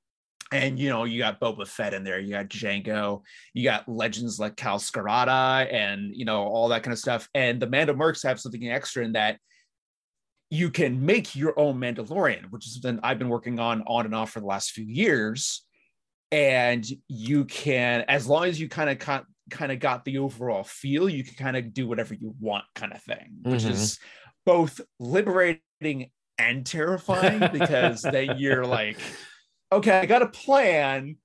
and you know, you got Boba Fett in there, you got Jango, you got legends like Cal Skirata, and you know, all that kind of stuff. And the Mando mercs have something extra in that you can make your own Mandalorian, which is something I've been working on on and off for the last few years. And you can, as long as you kind of kind of got the overall feel, you can kind of do whatever you want, kind of thing, which mm-hmm. is both liberating and terrifying because then you're like, okay, I got a plan,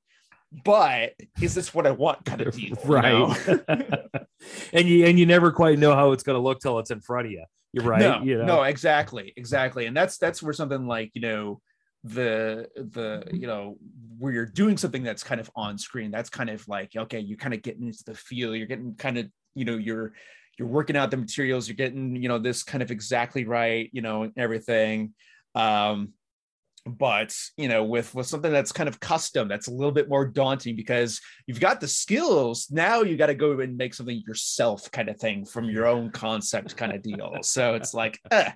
but is this what I want? Kind of deal, right? and you and you never quite know how it's going to look till it's in front of you. You're right. No, you know? no, exactly, exactly, and that's that's where something like you know the the you know where you're doing something that's kind of on screen. That's kind of like okay, you're kind of getting into the feel. You're getting kind of you know you're you're working out the materials. You're getting you know this kind of exactly right. You know everything. Um, but you know with with something that's kind of custom that's a little bit more daunting because you've got the skills now you got to go and make something yourself kind of thing from your own concept kind of deal. So it's like eh,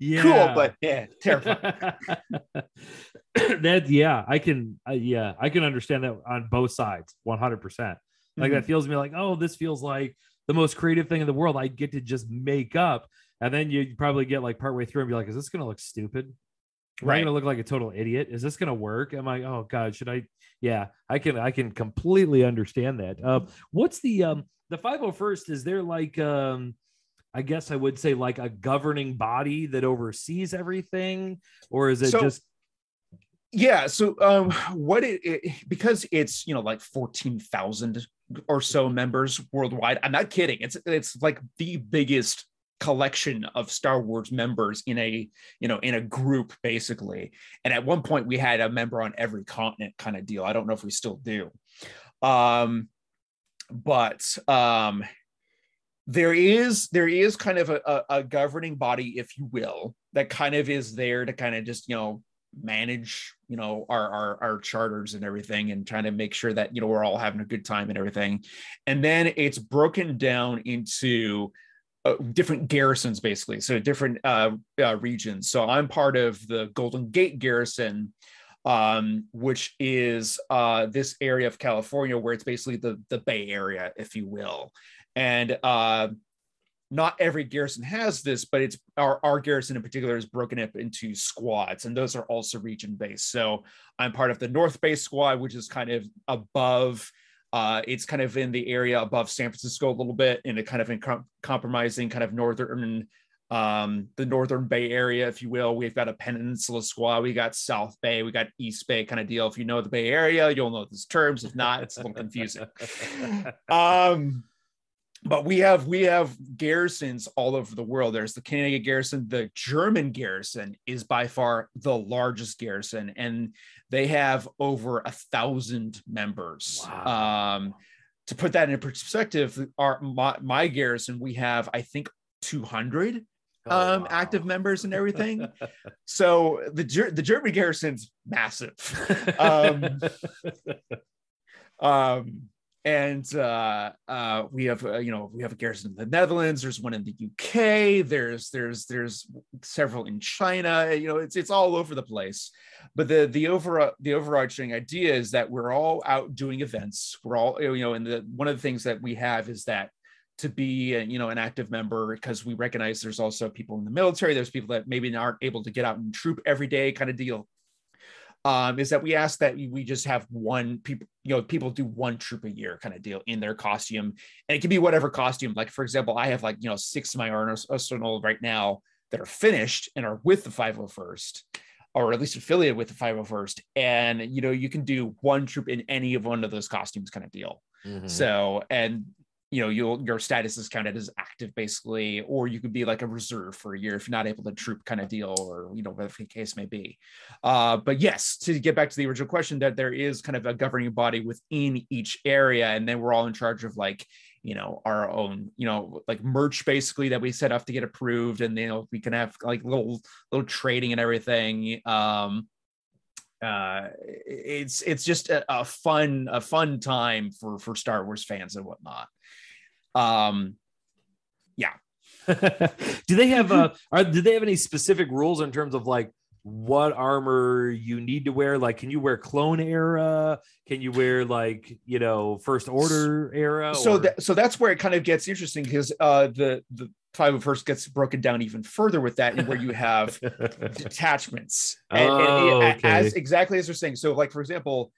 yeah. cool but yeah terrifying. That yeah i can uh, yeah i can understand that on both sides 100% like mm-hmm. that feels to me like oh this feels like the most creative thing in the world. I get to just make up and then you probably get like partway through and be like is this gonna look stupid Am right. I gonna look like a total idiot? Is this gonna work? Am I? Oh God, should I? Yeah, I can. I can completely understand that. Um, what's the um the five hundred oh first? Is there like um, I guess I would say like a governing body that oversees everything, or is it so, just? Yeah. So um, what it, it because it's you know like fourteen thousand or so members worldwide. I'm not kidding. It's it's like the biggest collection of Star Wars members in a you know in a group basically. And at one point we had a member on every continent kind of deal. I don't know if we still do. Um, but um, there is there is kind of a, a, a governing body, if you will, that kind of is there to kind of just you know manage you know our, our our charters and everything and trying to make sure that you know we're all having a good time and everything and then it's broken down into uh, different garrisons basically. So different uh, uh, regions. So i'm part of the golden gate garrison um, which is uh, this area of california where it's basically the, the bay area if you will. And uh, not every garrison has this but it's our, our garrison in particular is broken up into squads and those are also region based so i'm part of the north bay squad which is kind of above uh, it's kind of in the area above San Francisco a little bit, in a kind of in com- compromising kind of northern, um, the northern Bay Area, if you will. We've got a peninsula squad, we got South Bay, we got East Bay kind of deal. If you know the Bay Area, you'll know these terms. If not, it's a little confusing. um, but we have we have garrisons all over the world. There's the canadian garrison. The german garrison is by far the largest garrison and they have over a thousand members. Wow. um, to put that in perspective our my, my, garrison we have i think 200 oh, um, wow. active members and everything. So the the german garrison's massive. Um, um and uh, uh, we have uh, you know we have a garrison in the Netherlands. There's one in the UK. There's there's there's several in China. You know, it's it's all over the place. But the the over the overarching idea is that we're all out doing events. We're all you know, and the one of the things that we have is that to be you know an active member because we recognize there's also people in the military. There's people that maybe aren't able to get out and troop every day, kind of deal um, is that we ask that we just have one people, you know, people do one troop a year kind of deal in their costume. And it can be whatever costume. Like, for example, I have like, you know, six of my arsenal right now that are finished and are with the 501st or at least affiliated with the 501st. And, you know, you can do one troop in any of one of those costumes kind of deal. Mm-hmm. So, and you know you'll your status is counted as active basically or you could be like a reserve for a year if you're not able to troop kind of deal or you know whatever the case may be. Uh, but yes to get back to the original question that there is kind of a governing body within each area and then we're all in charge of like you know our own you know like merch basically that we set up to get approved and you know we can have like little little trading and everything. Um uh it's it's just a, a fun a fun time for for star wars fans and whatnot um, yeah. do they have uh are do they have any specific rules in terms of like what armor you need to wear like can you wear clone era can you wear like you know first order era so that so that's where it kind of gets interesting because uh the the 501st gets broken down even further with that and where you have detachments and, oh, and, okay. as exactly as they're saying so like for example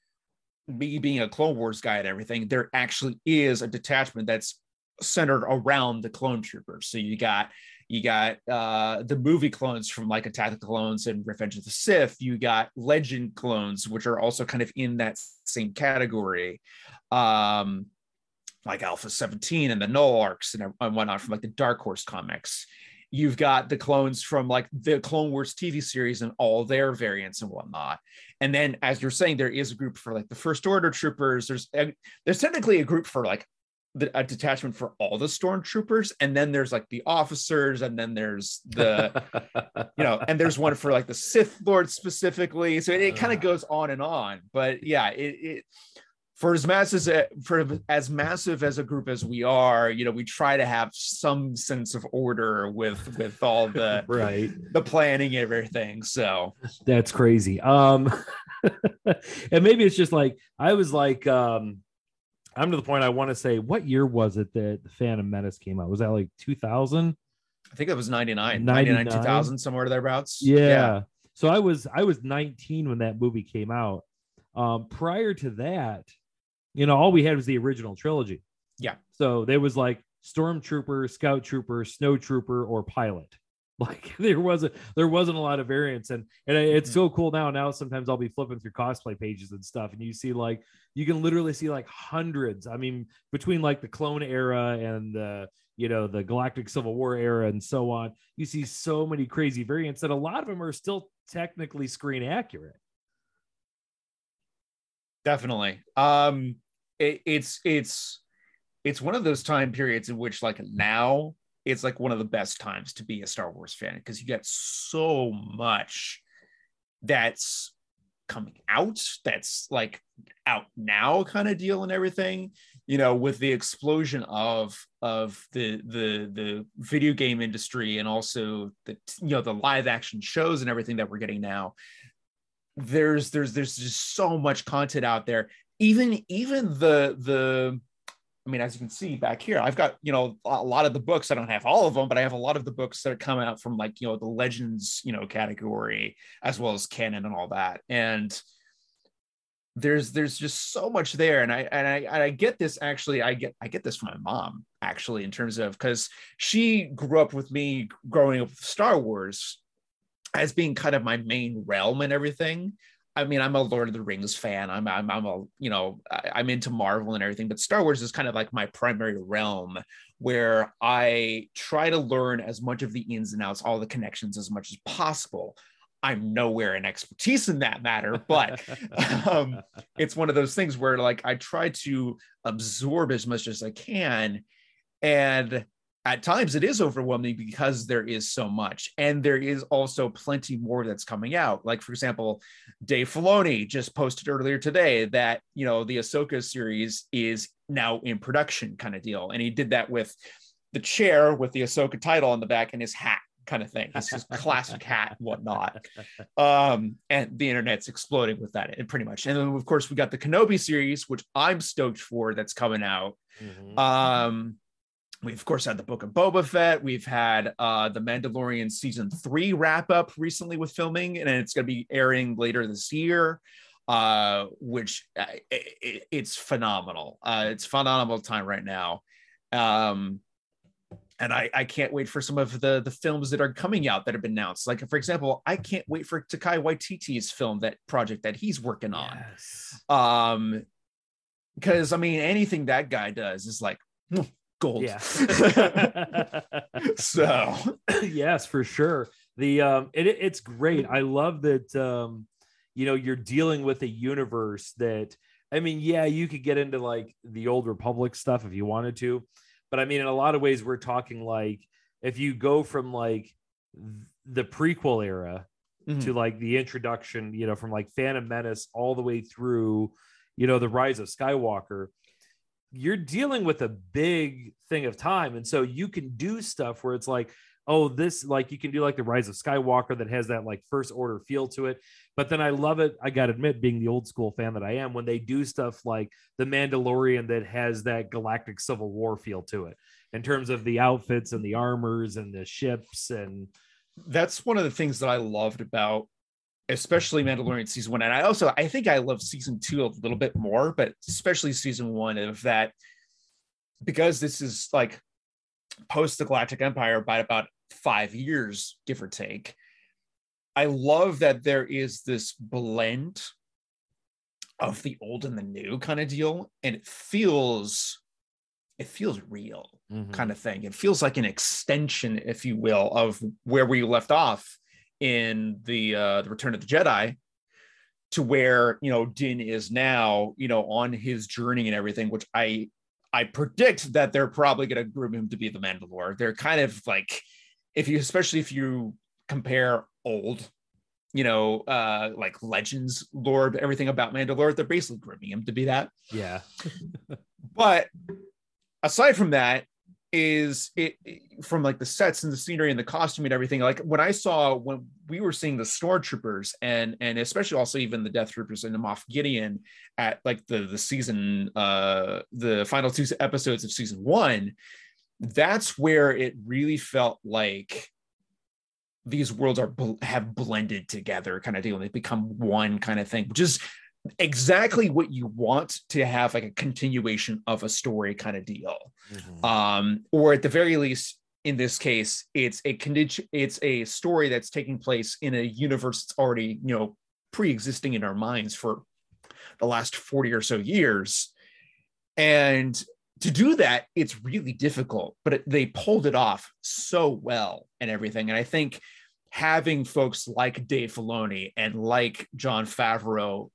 me being a clone wars guy and everything there actually is a detachment that's centered around the clone troopers. So you got you got uh, the movie clones from like Attack of the Clones and Revenge of the Sith. You got Legend clones, which are also kind of in that same category, um, like Alpha 17 and the Null Arcs and, and whatnot from like the Dark Horse comics. You've got the clones from like the Clone Wars TV series and all their variants and whatnot. And then, as you're saying, there is a group for like the First Order troopers. There's a, there's technically a group for like the, a detachment for all the stormtroopers, and then there's like the officers, and then there's the you know, and there's one for like the Sith Lord specifically. So it, it kind of goes on and on. But yeah, it, it for as massive as for as massive as a group as we are, you know, we try to have some sense of order with with all the right the planning and everything. So that's crazy. Um, and maybe it's just like I was like um I'm to the point I want to say, what year was it that the Phantom Menace came out? Was that like 2000? I think it was 99, 99, 2000, somewhere thereabouts. Yeah. yeah. So I was I was 19 when that movie came out. Um, prior to that, you know, all we had was the original trilogy. Yeah. So there was like Stormtrooper, Scout Trooper, Snow Trooper, or Pilot. Like there wasn't there wasn't a lot of variance, and and it's mm-hmm. so cool now. Now sometimes I'll be flipping through cosplay pages and stuff, and you see like you can literally see like hundreds. I mean, between like the clone era and the you know the Galactic Civil War era and so on, you see so many crazy variants that a lot of them are still technically screen accurate. Definitely. Um, it, it's it's it's one of those time periods in which like now it's like one of the best times to be a Star Wars fan because you get so much that's coming out that's like out now kind of deal and everything you know with the explosion of of the the the video game industry and also the you know the live action shows and everything that we're getting now. There's there's there's just so much content out there. Even even the the I mean, as you can see back here, I've got, you know, a lot of the books. I don't have all of them, but I have a lot of the books that come out from like, you know, the legends, you know, category, as well as canon and all that. And there's there's just so much there. And I and I and I get this actually, I get I get this from my mom, actually, in terms of because she grew up with me growing up with Star Wars as being kind of my main realm and everything. I mean, I'm a Lord of the Rings fan. I'm, I'm, I'm a, you know, I'm into Marvel and everything, but Star Wars is kind of like my primary realm where I try to learn as much of the ins and outs, all the connections as much as possible. I'm nowhere in expertise in that matter, but um, it's one of those things where like I try to absorb as much as I can. And at times it is overwhelming because there is so much and there is also plenty more that's coming out. Like for example dave filoni just posted earlier today that you know the ahsoka series is now in production kind of deal and he did that with the chair with the ahsoka title on the back and his hat kind of thing. It's his classic hat and whatnot. Um and the internet's exploding with that and pretty much. And then of course we got the kenobi series which i'm stoked for that's coming out. Mm-hmm. um we of course had the book of Boba Fett. We've had uh, the Mandalorian season three wrap up recently with filming, and it's going to be airing later this year. Uh, which uh, it, it's phenomenal. Uh, it's phenomenal time right now. Um, and I, I can't wait for some of the the films that are coming out that have been announced. Like for example, I can't wait for Taika Waititi's film that project that he's working on. Yes. Um, because I mean anything that guy does is like gold. Yeah. so yes, for sure. The um, it, it's great. I love that. Um, you know, you're dealing with a universe that. I mean, yeah, you could get into like the old Republic stuff if you wanted to, but I mean, in a lot of ways, we're talking like if you go from like the prequel era mm-hmm. to like the introduction, you know, from like Phantom Menace all the way through, you know, the rise of Skywalker you're dealing with a big thing of time. And so you can do stuff where it's like, oh, this, like you can do like the Rise of Skywalker that has that like first order feel to it. But then I love it. I got to admit, being the old school fan that I am, when they do stuff like The Mandalorian that has that galactic civil war feel to it in terms of the outfits and the armors and the ships. And that's one of the things that I loved about especially Mandalorian season one. And I also I think I love season two a little bit more, but especially season one of that because this is like post the Galactic Empire by about five years, give or take. I love that there is this blend of the old and the new kind of deal, and it feels it feels real mm-hmm. kind of thing. It feels like an extension, if you will, of where we left off in the uh, the Return of the Jedi to where you know Din is now, you know, on his journey and everything, which I I predict that they're probably going to groom him to be the Mandalore. They're kind of like if you especially if you compare old you know, uh, like legends lore, everything about Mandalore, they're basically grooming him to be that. Yeah. but aside from that, is it from like the sets and the scenery and the costume and everything like when i saw when we were seeing the stormtroopers and and especially also even the death troopers and the moff gideon at like the the season uh the final two episodes of season one that's where it really felt like these worlds are have blended together kind of deal and they become one kind of thing which is exactly what you want to have like a continuation of a story kind of deal. Mm-hmm. um or at the very least in this case it's a condition it's a story that's taking place in a universe that's already you know pre-existing in our minds for the last 40 or so years. And to do that it's really difficult but it, they pulled it off so well and everything. And i think having folks like Dave Filoni and like Jon Favreau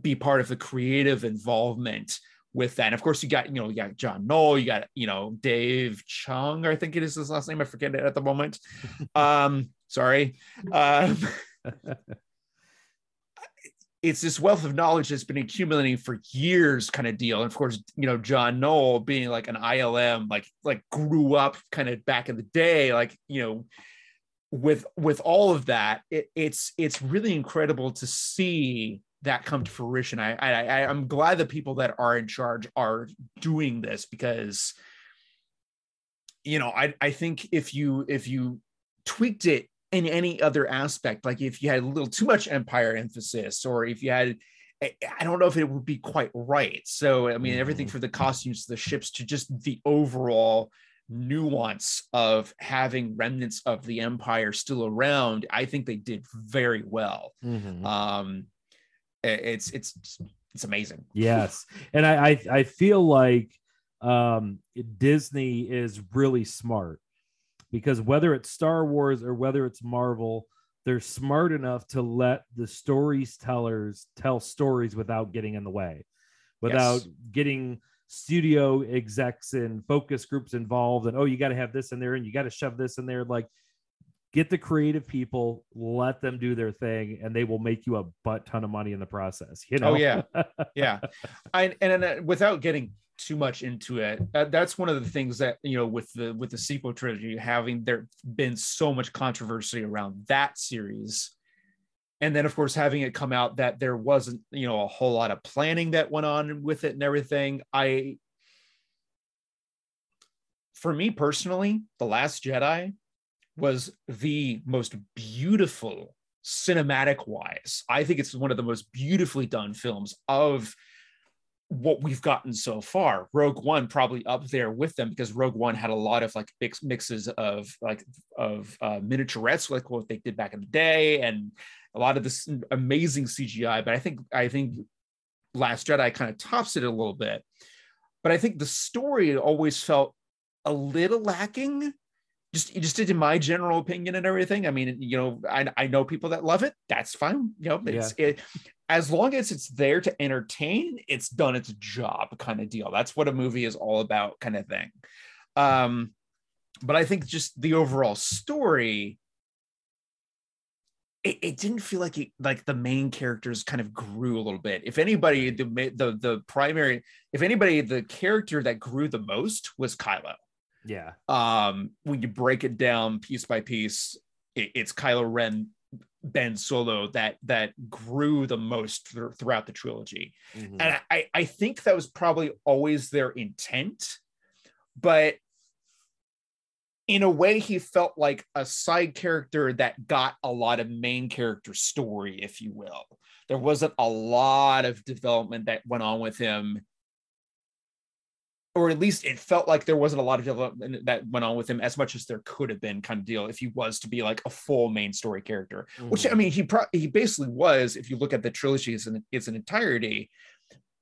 be part of the creative involvement with that. And of course, you got, you know, you got John Knoll, you got, you know, Dave Chung, I think it is his last name. I forget it at the moment. um, sorry. Um, it's this wealth of knowledge that's been accumulating for years kind of deal. And of course, you know, John Knoll being like an ILM, like, like grew up kind of back in the day, like, you know, with, with all of that, it, it's, it's really incredible to see that come to fruition. I, I I'm glad the people that are in charge are doing this because you know I I think if you if you tweaked it in any other aspect, like if you had a little too much empire emphasis, or if you had I don't know if it would be quite right. So I mean everything mm-hmm. from the costumes to the ships to just the overall nuance of having remnants of the empire still around i think they did very well mm-hmm. um it's it's it's amazing. Yes, and I I, I feel like um, Disney is really smart because whether it's Star Wars or whether it's Marvel, they're smart enough to let the storytellers tell stories without getting in the way, without yes. getting studio execs and focus groups involved and oh you got to have this in there and you got to shove this in there like get the creative people, let them do their thing, and they will make you a butt ton of money in the process. You know? Oh yeah, yeah. I, and, and uh, without getting too much into it, uh, that's one of the things that you know with the with the sequel trilogy having there been so much controversy around that series. And then, of course, having it come out that there wasn't, you know, a whole lot of planning that went on with it and everything. I, for me personally, The Last Jedi was the most beautiful cinematic wise. I think it's one of the most beautifully done films of what we've gotten so far. Rogue One probably up there with them because Rogue One had a lot of like mix, mixes of like of uh, miniaturettes, like what they did back in the day, and a lot of this amazing CGI. But I think I think Last Jedi kind of tops it a little bit. But I think the story always felt a little lacking. Just, just in my general opinion and everything. I mean, you know, I, I know people that love it. That's fine. You know, it's yeah. it, as long as it's there to entertain, it's done its job, kind of deal. That's what a movie is all about, kind of thing. Um, but I think just the overall story it, it didn't feel like it, like the main characters kind of grew a little bit. If anybody, the the the primary, if anybody, the character that grew the most was Kylo. Yeah. Um, when you break it down piece by piece, it, it's Kylo Ren, Ben Solo that that grew the most th- throughout the trilogy, mm-hmm. and I I think that was probably always their intent, but in a way he felt like a side character that got a lot of main character story if you will there wasn't a lot of development that went on with him or at least it felt like there wasn't a lot of development that went on with him as much as there could have been kind of deal if he was to be like a full main story character mm-hmm. which i mean he pro- he basically was if you look at the trilogy as an, as an entirety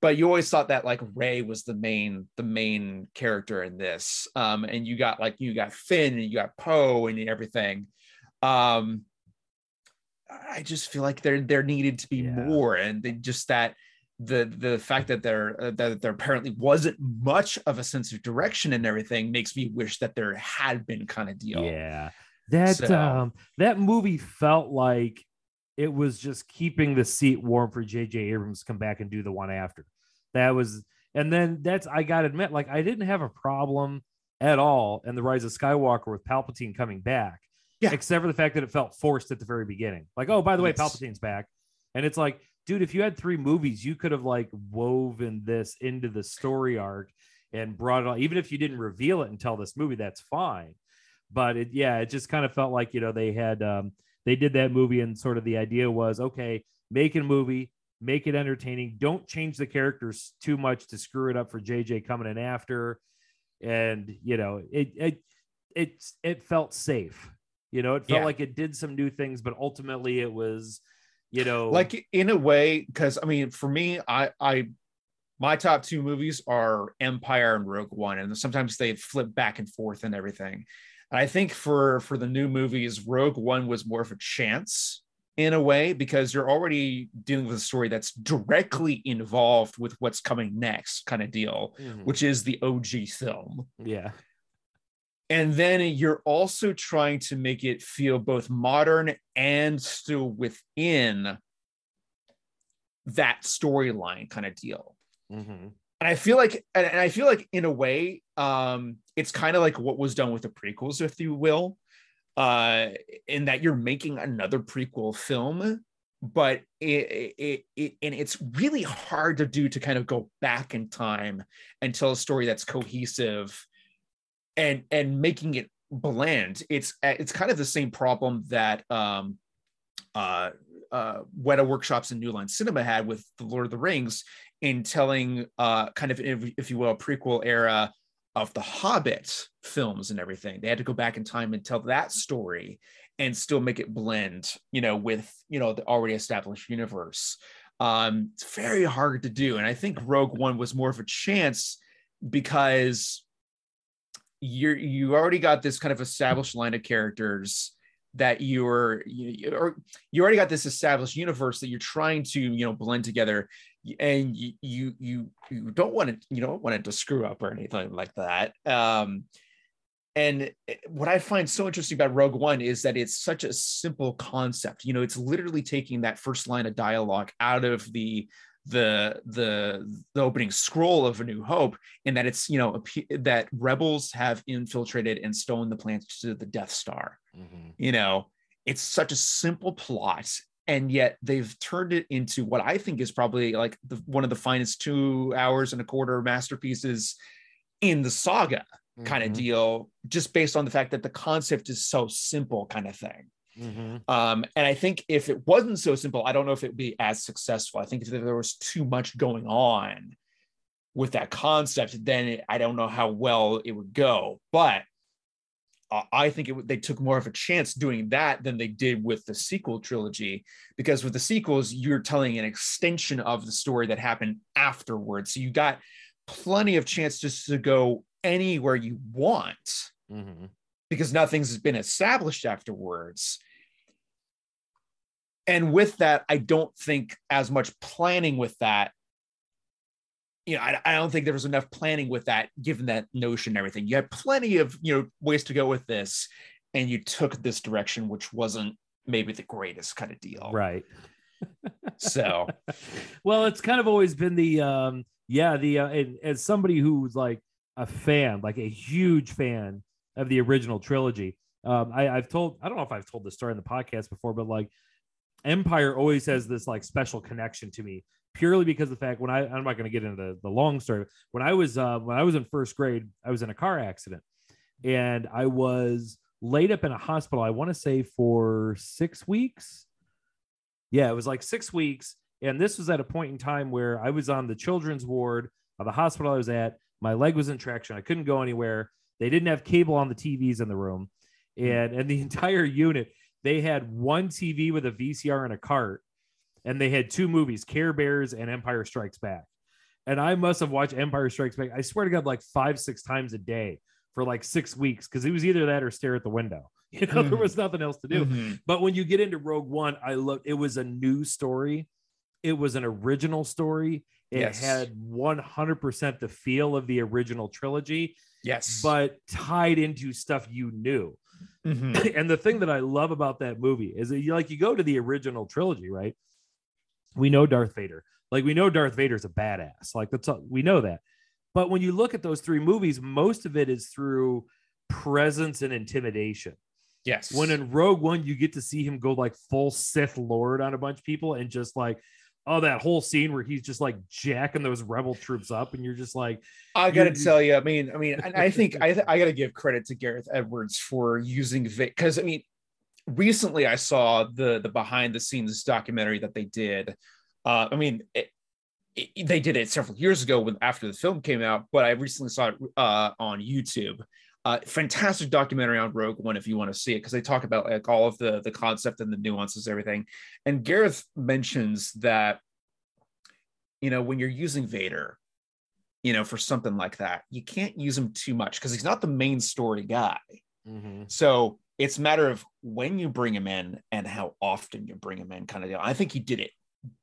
but you always thought that like Rey was the main the main character in this. Um, and you got like you got Finn and you got Poe and everything. Um, I just feel like there there needed to be yeah. more, and just that the the fact that there uh, that there apparently wasn't much of a sense of direction and everything makes me wish that there had been kind of deal. Yeah, that so, um that movie felt like it was just keeping the seat warm for J.J. Abrams to come back and do the one after. That was, and then that's I gotta admit, like I didn't have a problem at all in the Rise of Skywalker with Palpatine coming back, yeah. except for the fact that it felt forced at the very beginning. Like, oh, by the yes. way, Palpatine's back, and it's like, dude, if you had three movies, you could have like woven this into the story arc and brought it on. Even if you didn't reveal it until this movie, that's fine. But it, yeah, it just kind of felt like you know they had um, they did that movie and sort of the idea was okay, make a movie, make it entertaining. Don't change the characters too much to screw it up for JJ coming in after. And you know, it it it it felt safe. You know, it felt yeah. like it did some new things, but ultimately it was, you know, like in a way, because I mean, for me, I I my top two movies are Empire and Rogue One, and sometimes they flip back and forth and everything. I think for for the new movies, Rogue One was more of a chance in a way because you're already dealing with a story that's directly involved with what's coming next, kind of deal, mm-hmm. which is the OG film. Yeah. And then you're also trying to make it feel both modern and still within that storyline kind of deal. Mm-hmm and I feel like, and I feel like in a way, um, it's kind of like what was done with the prequels, if you will, uh, in that you're making another prequel film, but it, it, it, and it's really hard to do to kind of go back in time and tell a story that's cohesive, and and making it blend. It's it's kind of the same problem that um, uh, uh, Weta Workshops and New Line Cinema had with the Lord of the Rings in telling uh, kind of, if, if you will, prequel era of the Hobbit films and everything. They had to go back in time and tell that story and still make it blend, you know, with you know the already established universe. Um, it's very hard to do, and I think Rogue One was more of a chance because you're you already got this kind of established line of characters that you're you, or you already got this established universe that you're trying to you know blend together. And you you you, you don't want it you don't want it to screw up or anything like that. Um and what i find so interesting about rogue one is that it's such a simple concept. You know it's literally taking that first line of dialogue out of the the the the opening scroll of a new hope and that it's you know that rebels have infiltrated and stolen the plans to the death star mm-hmm. you know it's such a simple plot and yet they've turned it into what i think is probably like the, one of the finest two hours and a quarter masterpieces in the saga kind mm-hmm. of deal just based on the fact that the concept is so simple kind of thing Mm-hmm. Um, and I think if it wasn't so simple, I don't know if it would be as successful. I think if there was too much going on with that concept, then it, I don't know how well it would go. But uh, I think it, they took more of a chance doing that than they did with the sequel trilogy, because with the sequels, you're telling an extension of the story that happened afterwards. So you got plenty of chance just to go anywhere you want Mm-hmm. Because nothing's been established afterwards. And with that, I don't think as much planning with that. You know, I, I don't think there was enough planning with that, given that notion and everything. You had plenty of you know ways to go with this, and you took this direction, which wasn't maybe the greatest kind of deal. Right. So well, it's kind of always been the um yeah, the uh, and, as somebody who's like a fan, like a huge fan of the original trilogy. Um, I, I've told I don't know if I've told this story in the podcast before, but like Empire always has this like special connection to me purely because the fact when I I'm not going to get into the, the long story. When I was uh, when I was in first grade, I was in a car accident and I was laid up in a hospital. I want to say for six weeks. Yeah, it was like six weeks, and this was at a point in time where I was on the children's ward of the hospital I was at. My leg was in traction. I couldn't go anywhere. They didn't have cable on the TVs in the room, and and the entire unit they had one TV with a VCR and a cart, and they had two movies, Care Bears and Empire Strikes Back. And I must have watched Empire Strikes Back. I swear to God, like five, six times a day for like six weeks because it was either that or stare at the window. You know, there Mhm. was nothing else to do. Mhm. But when you get into Rogue One, I love it was a new story. It was an original story. It Yes. had 100% the feel of the original trilogy, yes, but tied into stuff you knew. Mhm. and the thing that I love about that movie is that you like you go to the original trilogy, right? We know Darth Vader. Like we know Darth Vader's a badass. Like that's all, we know that. But when you look at those three movies, most of it is through presence and intimidation. yes. When in Rogue One, you get to see him go like full Sith Lord on a bunch of people and just like, oh, that whole scene where he's just like jacking those rebel troops up, and you're just like, I gotta tell you, I mean, I mean, I think I I gotta give credit to Gareth Edwards for using vic because I mean, recently I saw the the behind the scenes documentary that they did. Uh, I mean, it, it- they did it several years ago when after the film came out, but I recently saw it uh, on YouTube. Uh, fantastic documentary on Rogue One if you want to see it because they talk about like all of the the concept and the nuances, everything. And Gareth mentions that you know when you're using Vader, you know, for something like that, you can't use him too much because he's not the main story guy. So it's a matter of when you bring him in and how often you bring him in, kind of deal. I think he did it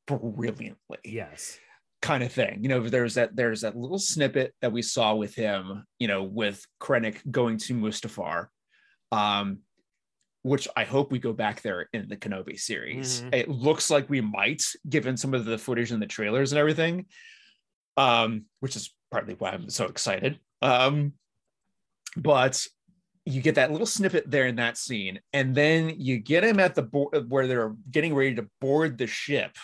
brilliantly, yes, kind of thing. You know, there's that there's that little snippet that we saw with him, you know, with Krennic going to Mustafar, um, which I hope we go back there in the Kenobi series. Mhm. It looks like we might, given some of the footage in the trailers and everything, um, which is partly why I'm so excited. Um, but you get that little snippet there in that scene, and then you get him at the board where they're getting ready to board the ship,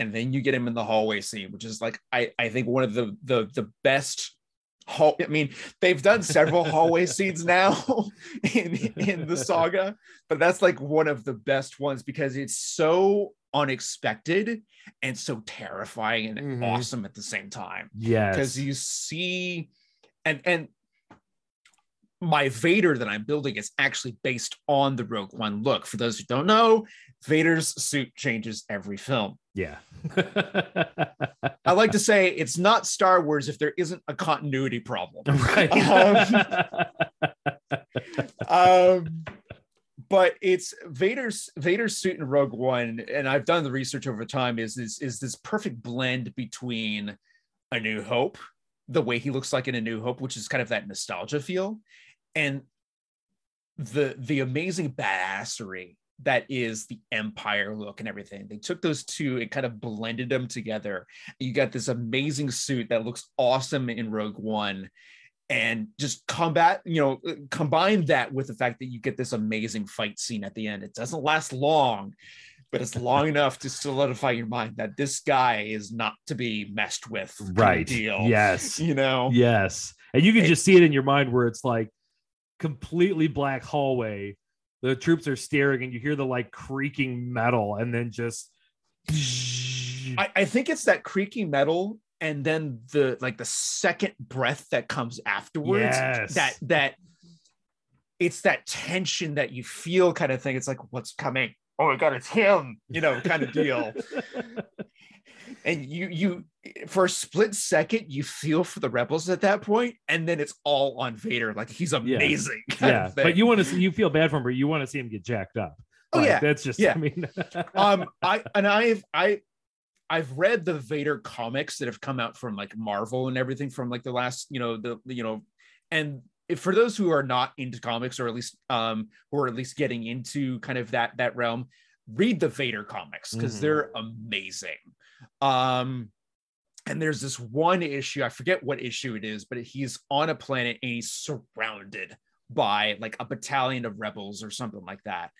and then you get him in the hallway scene, which is like I I think one of the the the best. Hall, I mean, they've done several hallway scenes now in in the saga, but that's like one of the best ones because it's so unexpected and so terrifying and Mhm. awesome at the same time yes, because you see and and my Vader that I'm building is actually based on the Rogue One look. For those who don't know, Vader's suit changes every film. yeah. I like to say it's not Star Wars if there isn't a continuity problem. right. um, but it's Vader's Vader's suit in Rogue One, and I've done the research over time. Is is is this perfect blend between A New Hope, the way he looks like in A New Hope, which is kind of that nostalgia feel, and the the amazing badassery that is the Empire look and everything. They took those two and kind of blended them together. You got this amazing suit that looks awesome in Rogue One and just combat you know combine that with the fact that you get this amazing fight scene at the end it doesn't last long but it's long enough to solidify your mind that this guy is not to be messed with right. deal Yes. you know Yes. And you can It- just see it in your mind where it's like completely black hallway. The troops are staring and you hear the like creaking metal and then just I, I think it's that creaky metal and then the like the second breath that comes afterwards Yes. that that it's that tension that you feel kind of thing it's like what's coming oh my god it's him you know kind of deal and you you for a split second you feel for the rebels at that point and then it's all on vader like he's amazing yeah, yeah. but you want to see you feel bad for him but you want to see him get jacked up oh like, yeah that's just yeah i mean um i and i've i I've read the Vader comics that have come out from like Marvel and everything from like the last, you know, the you know, and for those who are not into comics or at least um who are at least getting into kind of that that realm, read the Vader comics because mm-hmm. they're amazing. Um and there's this one issue, I forget what issue it is, but he's on a planet and he's surrounded by like a battalion of rebels or something like that.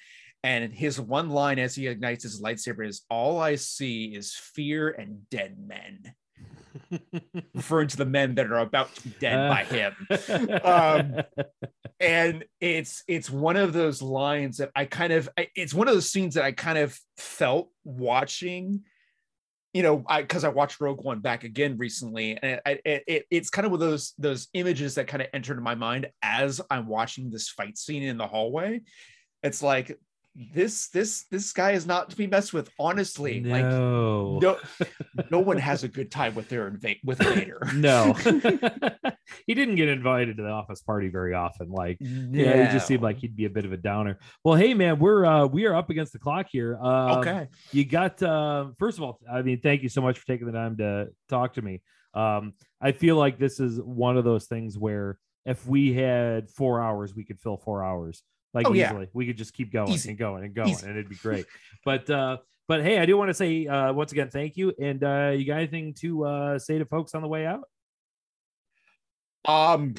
And his one line as he ignites his lightsaber is all I see is fear and dead men. referring to the men that are about to be dead uh. by him. Um, and it's it's one of those lines that I kind of it's one of those scenes that I kind of felt watching. You know, I because I watched Rogue One back again recently, and it, it, it's kind of of those those images that kind of entered my mind as I'm watching this fight scene in the hallway. It's like this this this guy is not to be messed with honestly. No. like no. no one has a good time with their inv- with vader. No. He didn't get invited to the office party very often. Like no. yeah he just seemed like he'd be a bit of a downer. Well hey man we're uh we are up against the clock here. Um, okay. you got uh first of all i mean thank you so much for taking the time to talk to me. Um i feel like this is one of those things where if we had four hours we could fill four hours like oh, easily. Yeah. We could just keep going Easy. and going and going, Easy. and it'd be great. but uh, but hey, I do want to say uh, once again, thank you. And uh, you got anything to uh, say to folks on the way out? Um,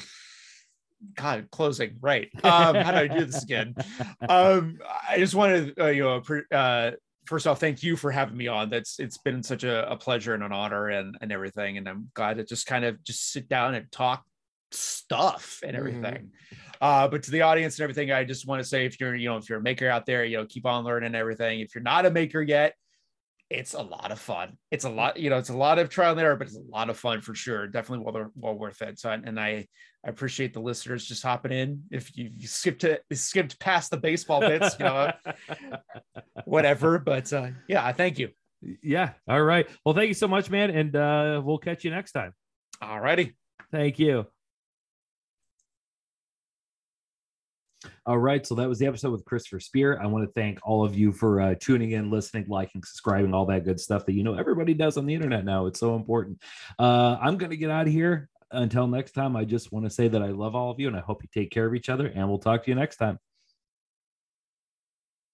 God, closing right. Um, how do I do this again? Um, I just wanted uh, you know, uh, first off, thank you for having me on. That's it's been such a, a pleasure and an honor and and everything. And I'm glad to just kind of just sit down and talk stuff and mm-hmm. everything. Mm-hmm. Uh, but to the audience and everything, I just want to say if you're, you know, if you're a maker out there, you know, keep on learning everything. If you're not a maker yet, it's a lot of fun. It's a lot, you know, it's a lot of trial and error, but it's a lot of fun for sure. Definitely well, well worth it. So, and I, I appreciate the listeners just hopping in. If you, you skipped it, skipped past the baseball bits, you know, whatever. But uh, yeah, thank you. Yeah. All right. Well, thank you so much, man. And uh, we'll catch you next time. All righty. Thank you. All right. So that was the episode with Christopher Speer. I want to thank all of you for uh, tuning in, listening, liking, subscribing, all that good stuff that you know everybody does on the internet now. It's so important. Uh, I'm going to get out of here. Until next time, I just want to say that I love all of you and I hope you take care of each other, and we'll talk to you next time.